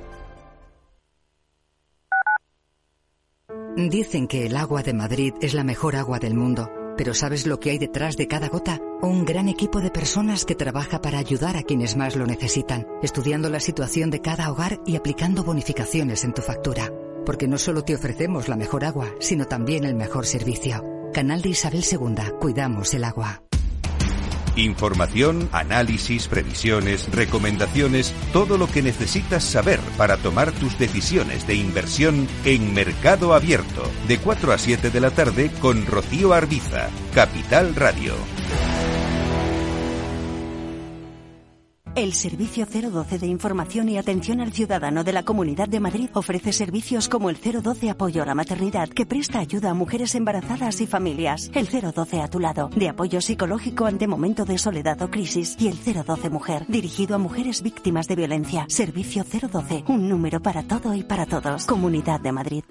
Dicen que el agua de Madrid es la mejor agua del mundo, pero ¿sabes lo que hay detrás de cada gota? Un gran equipo de personas que trabaja para ayudar a quienes más lo necesitan, estudiando la situación de cada hogar y aplicando bonificaciones en tu factura. Porque no solo te ofrecemos la mejor agua, sino también el mejor servicio. Canal de Isabel II, cuidamos el agua. Información, análisis, previsiones, recomendaciones, todo lo que necesitas saber para tomar tus decisiones de inversión en Mercado Abierto, de 4 a 7 de la tarde con Rocío Arbiza, Capital Radio. El Servicio 012 de Información y Atención al Ciudadano de la Comunidad de Madrid ofrece servicios como el 012 Apoyo a la Maternidad, que presta ayuda a mujeres embarazadas y familias. El 012 a tu lado, de apoyo psicológico ante momento de soledad o crisis. Y el 012 Mujer, dirigido a mujeres víctimas de violencia. Servicio 012, un número para todo y para todos. Comunidad de Madrid.